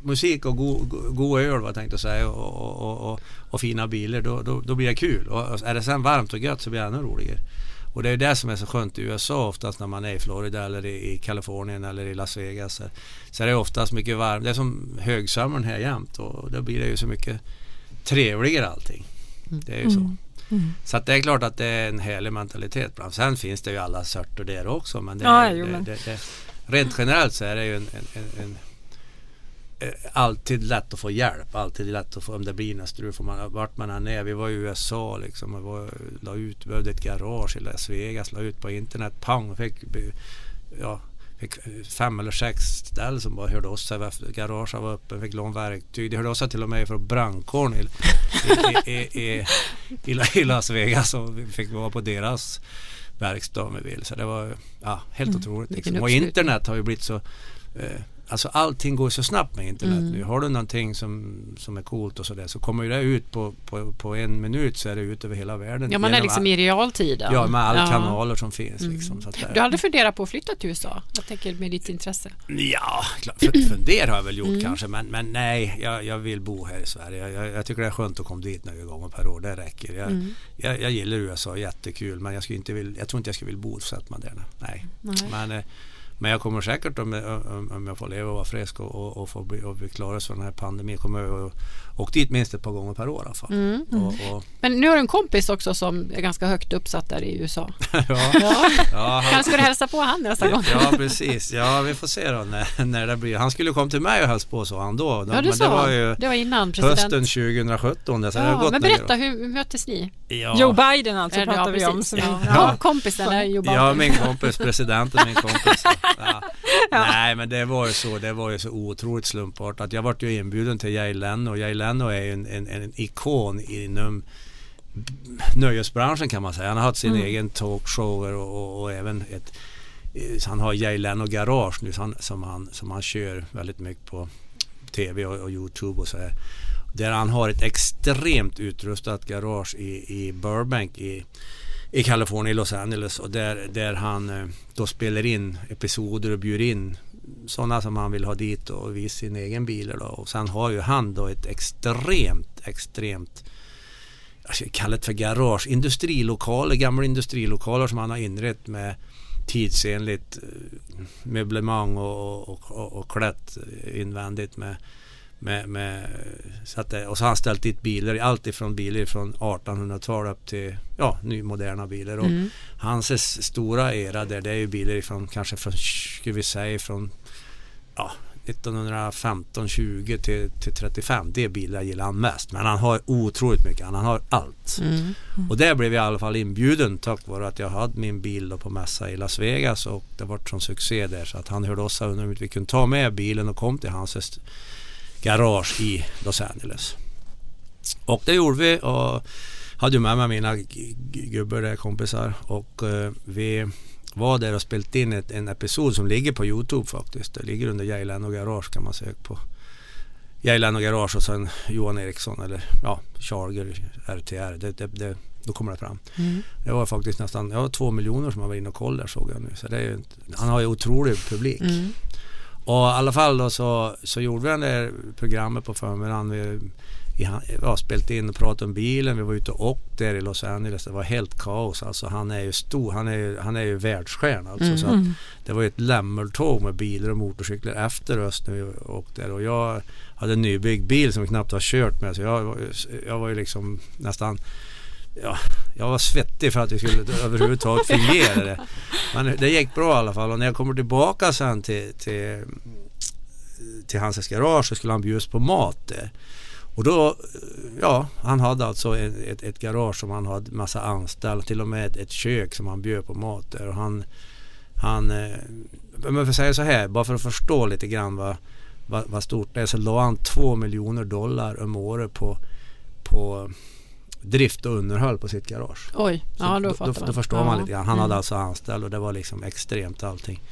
musik och god, god, god öl vad jag tänkte säga och, och, och, och, fina bilar då, då, då blir det kul. Och är det sen varmt och gött så blir det ännu roligare. Och det är det som är så skönt i USA oftast när man är i Florida eller i, i Kalifornien eller i Las Vegas. Så, så är det oftast mycket varmt. Det är som högsommaren här jämt och då blir det ju så mycket trevligare allting. Det är ju så. Mm. Mm. Så att det är klart att det är en härlig mentalitet. Sen finns det ju alla sorter där också. Men, det, Ja, är- det, det, det, rent generellt så är det ju en, en, en, en eh, alltid lätt att få hjälp. Alltid lätt att få, om det blir något strul, får man, vart man än är. Vi var i USA liksom. och var, la ut, vi behövde ett garage i Las Vegas, la ut på internet, pang, fick, ja, fick fem eller sex ställ som bara hörde av sig. Garaget var öppen, fick låna verktyg. De hörde av sig till och med från brandkåren i, i, i, i, i Las Vegas och vi fick vara på deras verkstad om vi vill. Så det var ja, helt Mm. otroligt. Liksom. Och internet har ju blivit så eh, Alltså allting går så snabbt med internet Mm. nu. Har du någonting som, som är coolt och sådär så kommer ju det ut på, på, på en minut så är det ut över hela världen. Ja, man är liksom all- i realtid. Ja, med alla Ja. kanaler som finns. Mm. Liksom, så att Du har aldrig funderat på att flytta till USA? Jag tänker med ditt intresse. Ja, för, fundera har jag väl gjort Mm. kanske men, men nej, jag, jag vill bo här i Sverige. Jag, jag, jag tycker det är skönt att komma dit några gånger per år, det räcker. Jag, Mm. jag, jag gillar USA, jättekul men jag, skulle inte vill, jag tror inte jag skulle vilja bosätta mig där. Nej. Nej. Men, eh, men jag kommer säkert om, om, om jag får leva och vara frisk och, och, och få bli, och bli klara så den här pandemin kommer jag att åka dit minst ett par gånger per år i alla fall. Mm. Och, och, Men nu har du en kompis också som är ganska högt uppsatt där i USA. *laughs* ja, Ja. ja, han, Kanske ska du hälsa på han nästa gång? Ja precis, ja vi får se då när, när det blir. Han skulle komma till mig och hälsa på sa han då. Ja, men du det sa. var ju det var innan president. hösten 2017. Så det har Ja, gått men berätta, hur hur möttes ni? Ja. Joe Biden alltså Är det- pratar ja, vi om. Som Ja. ja. Ja, kompisen är Joe Biden. Ja, min kompis, presidenten min kompis. *laughs* Ja. Nej, men det var ju så, det var ju så otroligt slumpartat. Jag vart ju inbjuden till Jay Leno. Jay Leno är ju en, en, en ikon inom nöjesbranschen kan man säga. Han har haft sin Mm. egen talkshow och, och, och även ett eh, han har Jay Leno Garage nu som, som, han, som han kör väldigt mycket på tv och, och Youtube och så här. Där han har ett extremt utrustat garage i, i Burbank i, i Kalifornien, Los Angeles och där, där han eh, då spelar in episoder och bjuder in sådana som han vill ha dit och visa sin egen bil då. och sen har ju han då ett extremt, extremt jag ska kalla det för garage, industrilokaler, gamla industrilokaler som han har inrett med tidsenligt eh, möblemang och, och, och, och klätt invändigt med med, med, så att och så har han ställt dit bilar, allt ifrån bilar från 1800-tal upp till ja, nymoderna bilar. Och Mm. Hans stora era där det är ju bilar ifrån kanske från, ska vi säga från ja, 1915, 20 till, till 35. Det är bilar jag gillar han mest. Men han har otroligt mycket, han har allt. Mm. Och där blev jag i alla fall inbjuden tack vare att jag hade min bil på mässa i Las Vegas och det var sån succé där så att han hörde oss och undrade om vi kunde ta med bilen och kom till hans garage i Los Angeles. Och det gjorde vi och hade med mig mina gubbar där, kompisar och eh, vi var där och spelade in ett, en episod som ligger på Youtube faktiskt. Det ligger under Jajlan och Garage kan man söka på. Jajlan och Garage och sen Johan Eriksson eller ja, Charger RTR. Det, det, det, då kommer det fram. Mm. Det var faktiskt nästan ja, två miljoner som har varit inne och kollat där såg jag nu. Så det är ju, han har ju otrolig publik. Mm. Och i alla fall då så, så gjorde vi det där programmet på förmiddagen. Vi, i, han- ja, spelade in och pratade om bilen. Vi var ute och åkte där i Los Angeles. Det var helt kaos. Alltså, han är ju stor. Han är ju, han är ju världsstjärna. Alltså, så att Mm. det var ju ett lämmeltåg med bilar och motorcyklar efter oss när vi åkte där. Och jag hade en nybyggd bil som vi knappt har kört med. Så jag, jag var ju liksom nästan Ja, jag var svettig för att det skulle överhuvudtaget fungera. Det. Men det gick bra i alla fall. Och när jag kommer tillbaka sen till, till, till hans garage så skulle han bjudas på mat där. Och då, ja, han hade alltså ett, ett, ett garage som han hade massa anställda, till och med ett, ett kök som han bjöd på mat där. Och han, han eh, men för att säga så här, bara för att förstå lite grann vad, vad, vad stort det är, så la han två miljoner dollar om året på, på drift och underhåll på sitt garage. Oj, Så ja då då, fattar man. då förstår ja. man lite grann. Han hade Mm. alltså anställd och det var liksom extremt allting.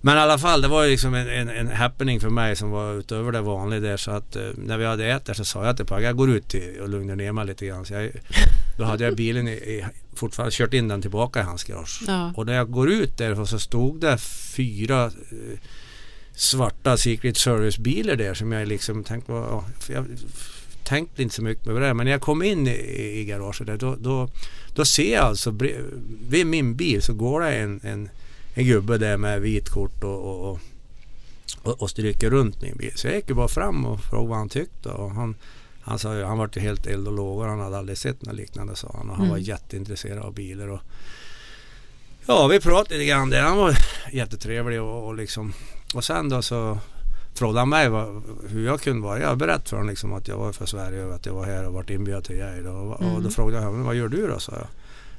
Men i alla fall, det var ju liksom en, en, en happening för mig som var utöver det vanliga där. Så att eh, när vi hade ätit så sa jag till Pagge, jag går ut till, och lugnar ner mig lite grann. Så jag, då hade jag bilen i, i, fortfarande kört in den tillbaka i hans garage. Ja. Och när jag går ut där så stod det fyra eh, svarta Secret Service-bilar där som jag liksom tänkte ja, jag tänkte inte så mycket på det men när jag kom in i, i garaget där då, då, då ser jag alltså vid min bil så går det en, en, en gubbe där med vitkort och, och, och, och, och stryker runt min bil. Så jag gick ju bara fram och frågade vad han tyckte och han han sa ju, han var ju helt eld och lågor. Han hade aldrig sett något liknande sa han. Och han Mm. var jätteintresserad av bilar. Och, ja, vi pratade lite grann där. Han var jättetrevlig och, och liksom. Och sen då så frågade han mig vad, hur jag kunde vara. Jag berättade för honom liksom att jag var från Sverige och att jag var här och varit inbjuden till Gävle. Och, och Mm. då frågade jag honom, vad gör du då? sa jag.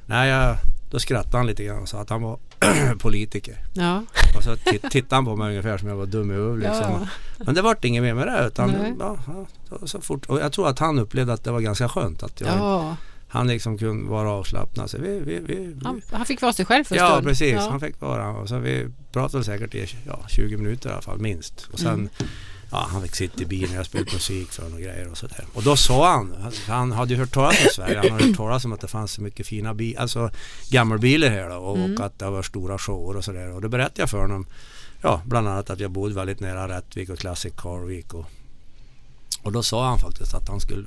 Nej, jag, då skrattade han lite grann och sa att han var *clears throat* politiker. Ja. Och så titt, tittade han på mig ungefär som jag var dum i huvudet. Liksom. Ja. Men det vart inget mer med det. Utan, ja, så- fort. Och jag tror att han upplevde att det var ganska skönt att jag, Ja. Han liksom kunde vara avslappnad. Så vi, vi, vi, Han, han fick vara sig själv för en ja stund. precis, Ja. han fick vara. Och så vi pratade säkert i ja, 20 minuter i alla fall minst. Och sen Mm. Ja, han fick sitta i bilen och jag spelade musik för honom och grejer och sådär. Och då sa han, han- hade ju hört talas om Sverige, han hade hört talas om att det fanns så mycket fina bilar, alltså gammelbilar här då och, Mm. och att det var stora shower och sådär. Och då berättade jag för honom, ja bland annat att jag bodde väldigt nära Rättvik och Classic Car Week och, och då sa han faktiskt att han skulle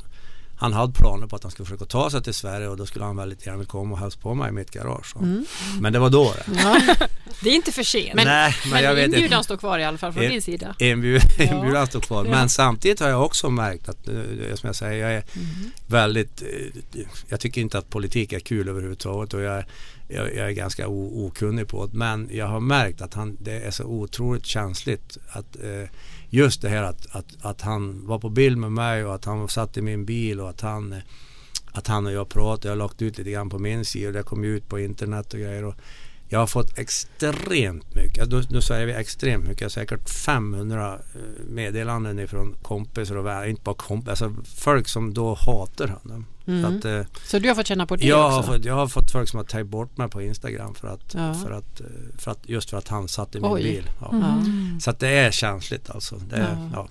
han hade planer på att han skulle försöka ta sig till Sverige och då skulle han väldigt gärna komma och hälsa på mig i mitt garage. Mm. Men det var då det. Ja. *laughs* Det är inte för sent. Men, Nej, men men jag vet inbjudan inte. står kvar i alla fall från Eh, din sida. Inbjud, Ja. inbjudan står kvar. Ja. Men samtidigt har jag också märkt att, eh, som jag säger, jag är Mm. väldigt, eh, jag tycker inte att politik är kul överhuvudtaget och jag, är- jag, jag är ganska o, okunnig på det. Men jag har märkt att han, det är så otroligt känsligt att eh, just det här att, att, att han var på bild med mig och att han satt i min bil och att han att han och jag pratade. Jag har lagt ut lite grann på min sida och det kom ju ut på internet och grejer. Och jag har fått extremt mycket, alltså, nu, nu säger vi extremt mycket, jag har säkert 500 eh, meddelanden ifrån kompisar och vänner, inte bara kompisar, alltså folk som då hatar honom. Mm. Så att, eh, Så du har fått känna på det jag, har också? fått, jag har fått folk som har tagit bort mig på Instagram för att, Ja. för att, eh, för att just för att han satt i min Oj. bil. Ja. Ja. Så att det är känsligt alltså. Det är, Ja. ja.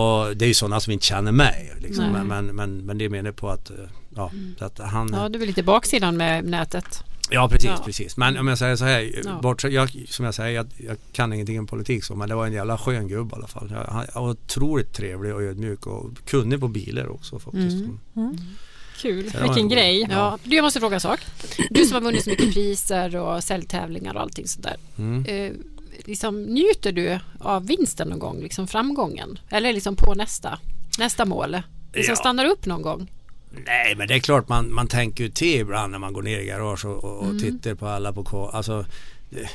Och det är ju sådana som inte känner mig. Liksom. Men, men, men, men det menar på att, eh, ja, så att han... ja, det är lite baksidan med nätet. Ja precis, Ja. precis. Men om jag säger så här, Ja. bortsett, jag, som jag säger, jag, jag kan ingenting om politik så, men det var en jävla skön gubbe i alla fall. Jag, han var otroligt trevlig och ödmjuk och kunnig på bilar också faktiskt. Mm. Kul, vilken en- grej. Ja. Du, jag måste fråga en sak. Du som har vunnit så mycket priser och säljtävlingar och allting sådär. Mm. Eh, liksom, njuter du av vinsten någon gång, liksom framgången? Eller liksom på nästa, nästa mål? Liksom Ja. stannar upp någon gång? Nej men det är klart man, man tänker ju till ibland när man går ner i garage och, och, och Mm. tittar på alla på K. Alltså,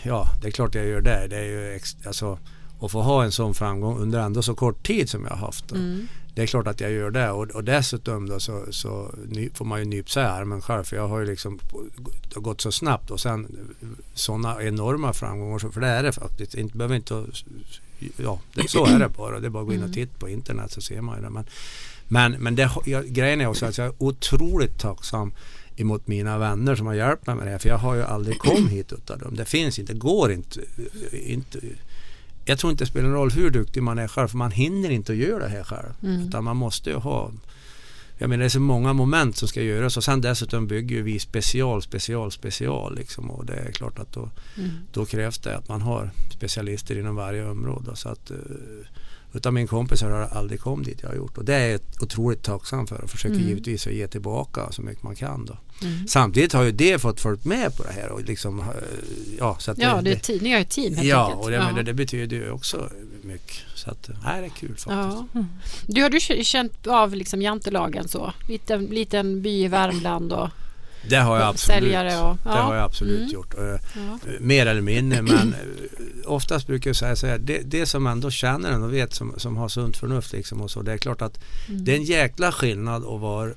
ja det är klart jag gör det. Det är ju ex, alltså, att få ha en sån framgång under ändå så kort tid som jag har haft. Mm. Det är klart att jag gör det och, och dessutom då så, så ny, får man ju nypa sig i armen själv för jag har ju liksom det har gått så snabbt och sen sådana enorma framgångar så- för det är det faktiskt. Inte, behöver inte ja, det, så är det bara. Det är bara att gå in och titta på internet så ser man ju det. Men, men, men det, jag, grejen är också att jag är otroligt tacksam emot mina vänner som har hjälpt mig med det här. För jag har ju aldrig kommit hit utav dem. Det finns inte, det går inte. inte jag tror inte det spelar någon roll hur duktig man är själv för man hinner inte att göra det här själv. Mm. Utan man måste ju ha jag menar det är så många moment som ska göras och sen dessutom bygger vi special, special, special liksom och det är klart att då, Mm. då krävs det att man har specialister inom varje område. Så att, eh, utav min kompis har aldrig kommit dit jag har gjort och det är jag otroligt tacksam för och försöker Mm. givetvis att ge tillbaka så mycket man kan då. Mm. Samtidigt har ju det fått folk med på det här och liksom, eh, ja så att Ja, det team. Ni har ju ett team helt Ja, och det, men det, det betyder ju också mycket. Så att, nej, det är kul faktiskt. Ja. Du, har du känt av liksom jantelagen så? Liten, liten by i Värmland och Det har jag absolut. säljare och... Det har jag absolut Mm. gjort. Eh, Ja. Mer eller mindre men *clears throat* eh, oftast brukar jag säga så här, det, det som ändå känner en och vet som, som har sunt förnuft liksom och så, det är klart att Mm. det är en jäkla skillnad att vara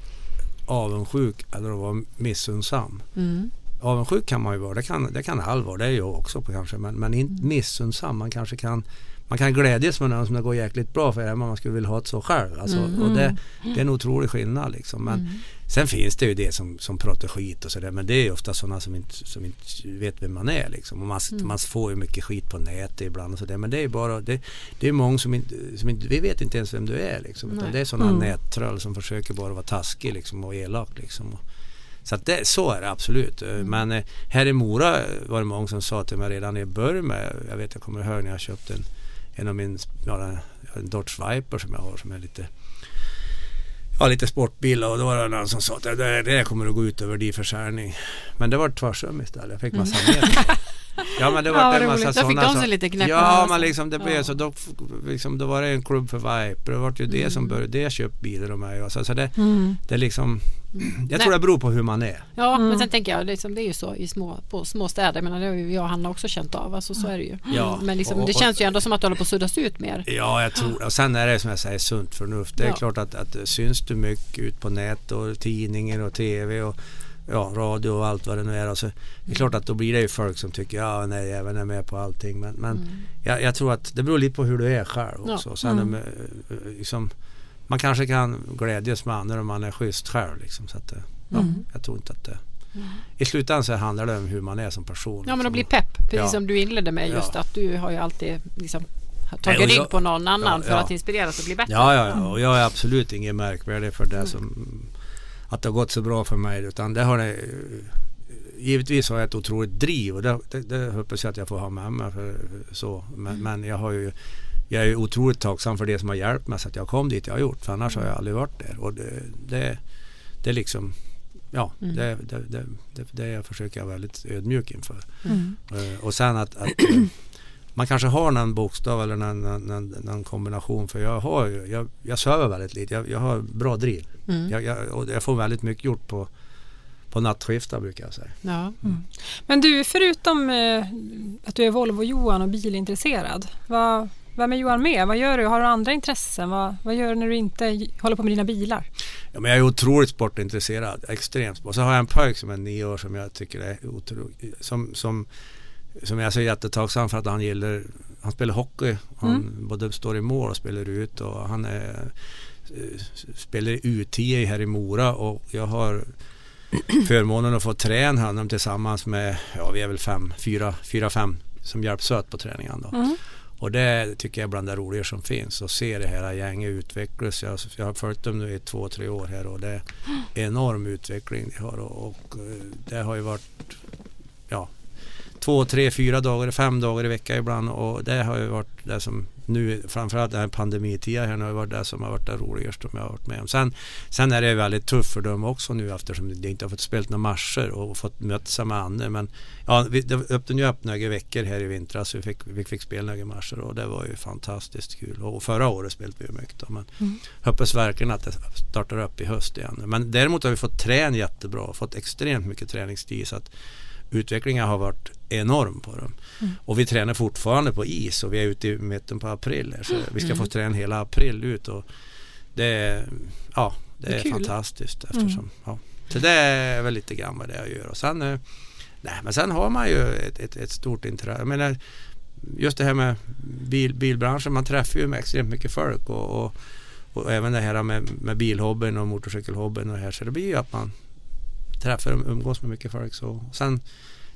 avundsjuk eller att vara missunnsam. Mm. Avundsjuk kan man ju vara, det kan, det kan all vara, det är jag också på kanske, men, men inte Mm. missunnsam. Man kanske kan man kan glädjas med någon som det går jäkligt bra för även om man skulle vilja ha det så själv. Alltså, Mm. och det, det är en otrolig skillnad liksom. Men Mm. sen finns det ju det som, som pratar skit och sådär men det är ju ofta sådana som inte, som inte vet vem man är liksom. Och man, Mm. man får ju mycket skit på nätet ibland och sådär men det är ju bara det, det är många som inte, som inte, vi vet inte ens vem du är liksom. Utan Nej. det är sådana Mm. nättroll som försöker bara vara taskig liksom och elak liksom. Så att det, så är det absolut. Men eh, här i Mora var det många som sa till mig redan i början jag vet jag kommer ihåg när jag köpte en, en av min, ja, en- Dodge Viper som jag har som är lite Ja, lite sportbil och då var det någon som sa att det, det, kommer att gå ut över din försäljning. Men det var tvärtom istället. Jag fick massa mer. Ja men det var Ja, en massa roligt. Då fick sådana de sig lite knäpp Ja men liksom det blev Ja. så då, liksom, då var det en klubb för Viper. Det var ju det som började, det köpt bilar och mig. Så, så det, Mm. det liksom Jag Nej. tror det beror på hur man är. Ja, Mm. men sen tänker jag, liksom, det är ju så i små, på små städer. Men det har ju jag och Hanna också känt av. Alltså, så är det ju. Ja. Men liksom, Och- det känns ju ändå som att det håller på att suddas ut mer. Ja, jag tror Och sen är det som jag säger sunt förnuft. Det är Ja. klart att, att syns du mycket ut på nät och tidningar och tv och ja, radio och allt vad det nu är. Alltså, det är klart att då blir det ju folk som tycker ja nej även är med på allting. Men, men Mm. jag, jag tror att det beror lite på hur du är själv Ja. också. Sen, Mm. eh, liksom, man kanske kan glädjas med andra om man är schysst själv. Liksom, så att, eh, ja, Mm. Jag tror inte att det... I slutändan så handlar det om hur man är som person. Ja men att liksom. bli pepp, precis Ja. som du inledde med just Ja. att du har ju alltid liksom Nej, tagit rygg på någon annan Ja, för ja. att inspireras och bli bättre. Ja, ja, ja. Och jag är absolut ingen märkvärdig för det Mm. som att det har gått så bra för mig. Utan det har det, givetvis har jag ett otroligt driv och det, det, det hoppas jag att jag får ha med mig. För, så. Men, Mm. men jag har ju jag är otroligt tacksam för det som har hjälpt mig så att jag kom dit jag har gjort. För annars har jag aldrig varit där. Och det, det, det är liksom Ja, Mm. det, det, det, det, försöker jag vara väldigt ödmjuk inför. Mm. Eh, Och sen att, att *clears throat* eh, man kanske har någon bokstav eller någon, någon, någon, kombination. För jag har ju, jag, jag söver väldigt lite. Jag, jag har bra driv. Mm. Jag, jag, och jag får väldigt mycket gjort på, på nattskiftar brukar jag säga. Ja. Men du, förutom eh, att du är Volvo-Johan och bilintresserad, vad, vem är Johan med? Vad gör du? Har du andra intressen? Vad, vad gör du när du inte håller på med dina bilar? Ja, men jag är otroligt sportintresserad. Extremt sport. Så har jag en pojk som är nio år som jag tycker är otroligt. Som, som, som jag så jättetacksam för att han gillar. Han spelar hockey. Han både står i mål och spelar ut. Och han är, spelar i U10 här i Mora. Och jag har förmånen att få träna honom tillsammans med, ja vi är väl fem, fyra, fyra, fem som hjälps åt på träningen. Då. Mm. Och det tycker jag är bland det roliga som finns. Att se det här gänget utvecklas. Jag, jag har följt dem nu i två, tre år här och det är enorm utveckling de har. Och, och eh, det har ju varit två, tre, fyra dagar, fem dagar i veckan ibland. Och det har ju varit det som nu, framförallt den här pandemitiden här, har ju varit det som har varit det roligaste som jag har varit med om. Sen, sen är det väldigt tufft för dem också nu eftersom de inte har fått spela några matcher och fått möta med andra. Men ja, vi, öppnade ju upp några veckor här i vintras. Vi fick, vi fick spela några matcher och det var ju fantastiskt kul. Och förra året spelade vi mycket. Då, men Mm. hoppas verkligen att det startar upp i höst igen. Men däremot har vi fått träna jättebra. Fått extremt mycket träningstid. Så att utvecklingen har varit enorm på dem. Mm. Och vi tränar fortfarande på is och vi är ute i mitten på april. Här, så vi ska Mm. få träna hela april ut. Och det är, ja, det Det är är fantastiskt. Mm. Eftersom, ja. Så det är väl lite grann vad det är jag gör. Och sen, eh, nej, men sen har man ju ett, ett, ett stort intresse. Jag menar, just det här med bil, bilbranschen. Man träffar ju med extremt mycket folk. Och, och, och även det här med, med bilhobbyn och motorcykelhobbyn och det här. Så det blir ju att man träffar och umgås med mycket folk. Så. Sen,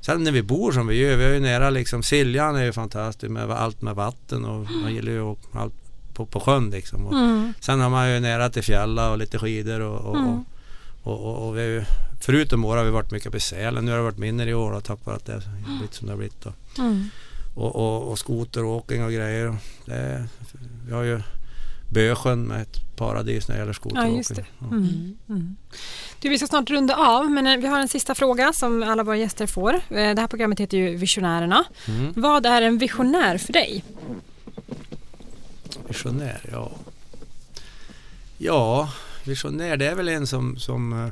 sen när vi bor som vi gör, vi är ju nära liksom, Siljan är ju fantastiskt med allt med vatten och man gillar ju allt på, på sjön liksom. Och Mm. sen har man ju nära till fjälla och lite skidor och, och, Mm. och, och, och vi ju, förutom år har vi varit mycket på Sälen. Nu har det varit mindre i år tack vare att det har blivit som det har blivit. Då. Mm. Och, och, och skoteråkning och grejer. Det, vi har ju Bösjön med ett paradis när det gäller skoteråkning. Ja. Mm. Mm. Du, vi ska snart runda av, men eh, vi har en sista fråga som alla våra gäster får. Eh, Det här programmet heter ju Visionärerna. Mm. Vad är en visionär för dig? Visionär, ja. Ja, visionär det är väl en som, som eh,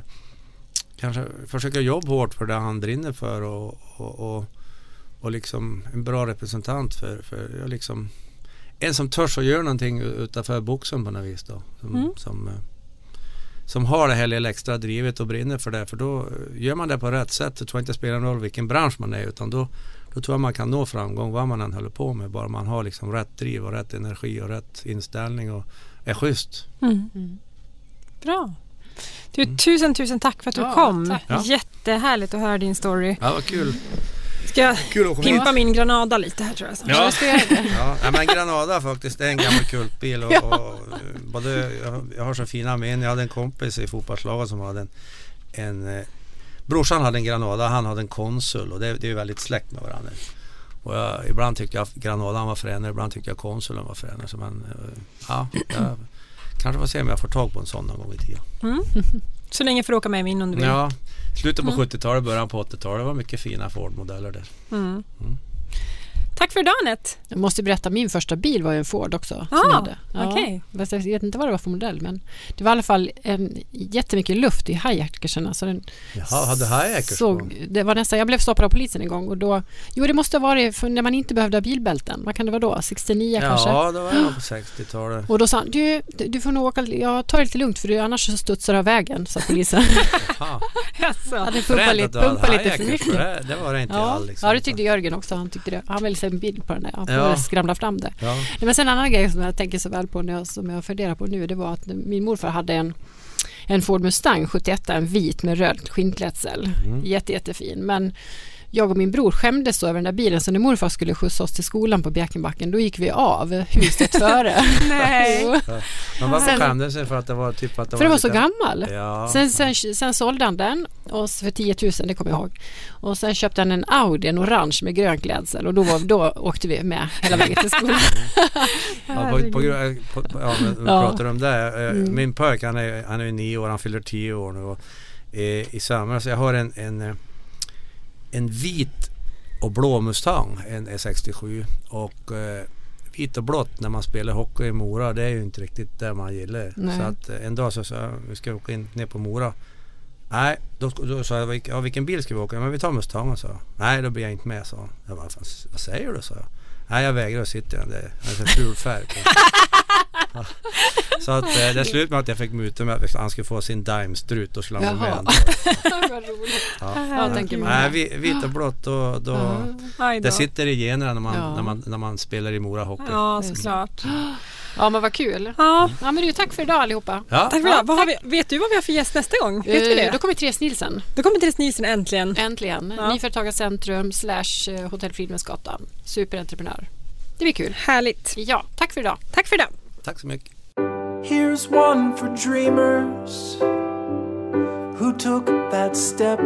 kanske försöker jobba hårt för det han brinner för och, och, och, och liksom en bra representant för, för ja, liksom en som törs att göra någonting utanför boxen på något vis då. Som, Mm. som, eh, som har det här lilla extra drivet och brinner för det. För då eh, gör man det på rätt sätt så tror jag inte det spelar någon roll vilken bransch man är utan då, då tror jag man kan nå framgång vad man än håller på med. Bara man har liksom rätt driv och rätt energi och rätt inställning och är schysst. Mm. Mm. Bra. Du, tusen, tusen tack för att du Ja, kom. tack. Ja. Jättehärligt att höra din story. Ja, vad kul. Ska jag Kul att komma pimpa min Granada lite här tror jag. Ja. Jag ska göra det. Ja, men Granada faktiskt, det är en gammal kultbil. Och, och, eh, både, jag, jag har så fina minnen. Jag hade en kompis i fotbollslaget som hade en, en eh, Brorsan hade en Granada, han hade en Konsul och det, det är väldigt släkt med varandra. Och jag, ibland tyckte jag Granadan var fränare, ibland tyckte jag Konsulen var fränare. Så man, eh, ja, jag kanske får se om jag får tag på en sån någon gång i tiden. Mm. Så länge får du åka med min om du vill. Ja, slutet på 70-talet, början på 80-talet var mycket fina Ford-modeller där. Mm. Tack för idag Anette. Jag måste berätta, min första bil var ju en Ford också. som Ah, jag hade. okej. Fast Jag vet inte vad det var för modell men det var i alla fall en, jättemycket luft i hijackerserna. Så den Jaha, hade hijackers såg, det var nästan, Jag blev stoppad av polisen en gång och då Jo det måste ha varit för när man inte behövde ha bilbälten. Vad kan det vara då? 69 kanske? Ja, det var nog på 60-talet. Och då sa han, du, du får nog åka, jag tar det lite lugnt för du, annars så studsar du av vägen, sa polisen. *laughs* Jaha. *laughs* Hade pumpat lite, pumpat lite för mycket. Det, det var det inte Ja, all liksom. ja, det tyckte Jörgen också. Han tyckte det. Han ville se en bild på den där. Får Ja. skramla fram det. Ja. Men sen en annan grej som jag tänker så väl på när jag, som jag funderar på nu det var att min morfar hade en en Ford Mustang 71, en vit med röd skinnklädsel. Mm. Jätte, jättefin. Men jag och min bror skämdes så över den där bilen så när morfar skulle skjutsa oss till skolan på Bjärkenbacken då gick vi av huset före. *laughs* Nej. Men varför Sen- skämdes sig för att det var typ att det för det var så lite- gammal. Ja. Sen, sen, sen sålde han den och för 10 000, det kommer jag ihåg. Och sen köpte han en Audi, en orange med grön klädsel och då, var, då åkte vi med hela vägen till skolan. *laughs* Ja, på, på, på, ja, men vi Ja. pratar om det. Eh, Mm. Min pojk han är, han är ju nio år, han fyller tio år nu. Och, eh, I somras, jag har en, en, eh, en vit och blå Mustang, en E67. Och eh, vit och blått när man spelar hockey i Mora, det är ju inte riktigt det man gillar. Nej. Så att eh, en dag så sa jag, vi ska åka in ner på Mora. Nej, då, då sa jag, "Vilk- ja, vilken bil ska vi åka? Men vi tar Mustangen sa jag. Nej, då blir jag inte med sa. Jag bara, "Fan, vad säger du? sa jag. Nej, jag vägrar att sitta i den. Det är en så ful färg den." Så att eh, det slutade med att jag fick muta med att han skulle få sin Daimstrut. Då skulle han vara med. *laughs* Vad roligt. Ja. Ja, tänker man. Nej, vi- vitt och blått då, då Aj då. det sitter i generna när man, Ja. när man, när man spelar i Mora Hockey. Ja, såklart. Ja, men vad kul. Ja, Ja, men du, tack för idag allihopa. Ja. tack för. Vad har vi, vet du vad vi har för gäst nästa gång? Vet du Eh, det? Då kommer Therese Nilsen. Då kommer Therese Nielsen äntligen. Äntligen. Ja. Nyföretagarcentrum slash eh, Hotell Fridhemsgatan. Superentreprenör. Det blir kul. Härligt. Ja, tack för idag. Tack för det. Tack så mycket. Here's one for dreamers who took that step.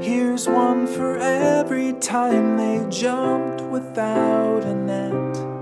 Here's one for every time they jumped without a net.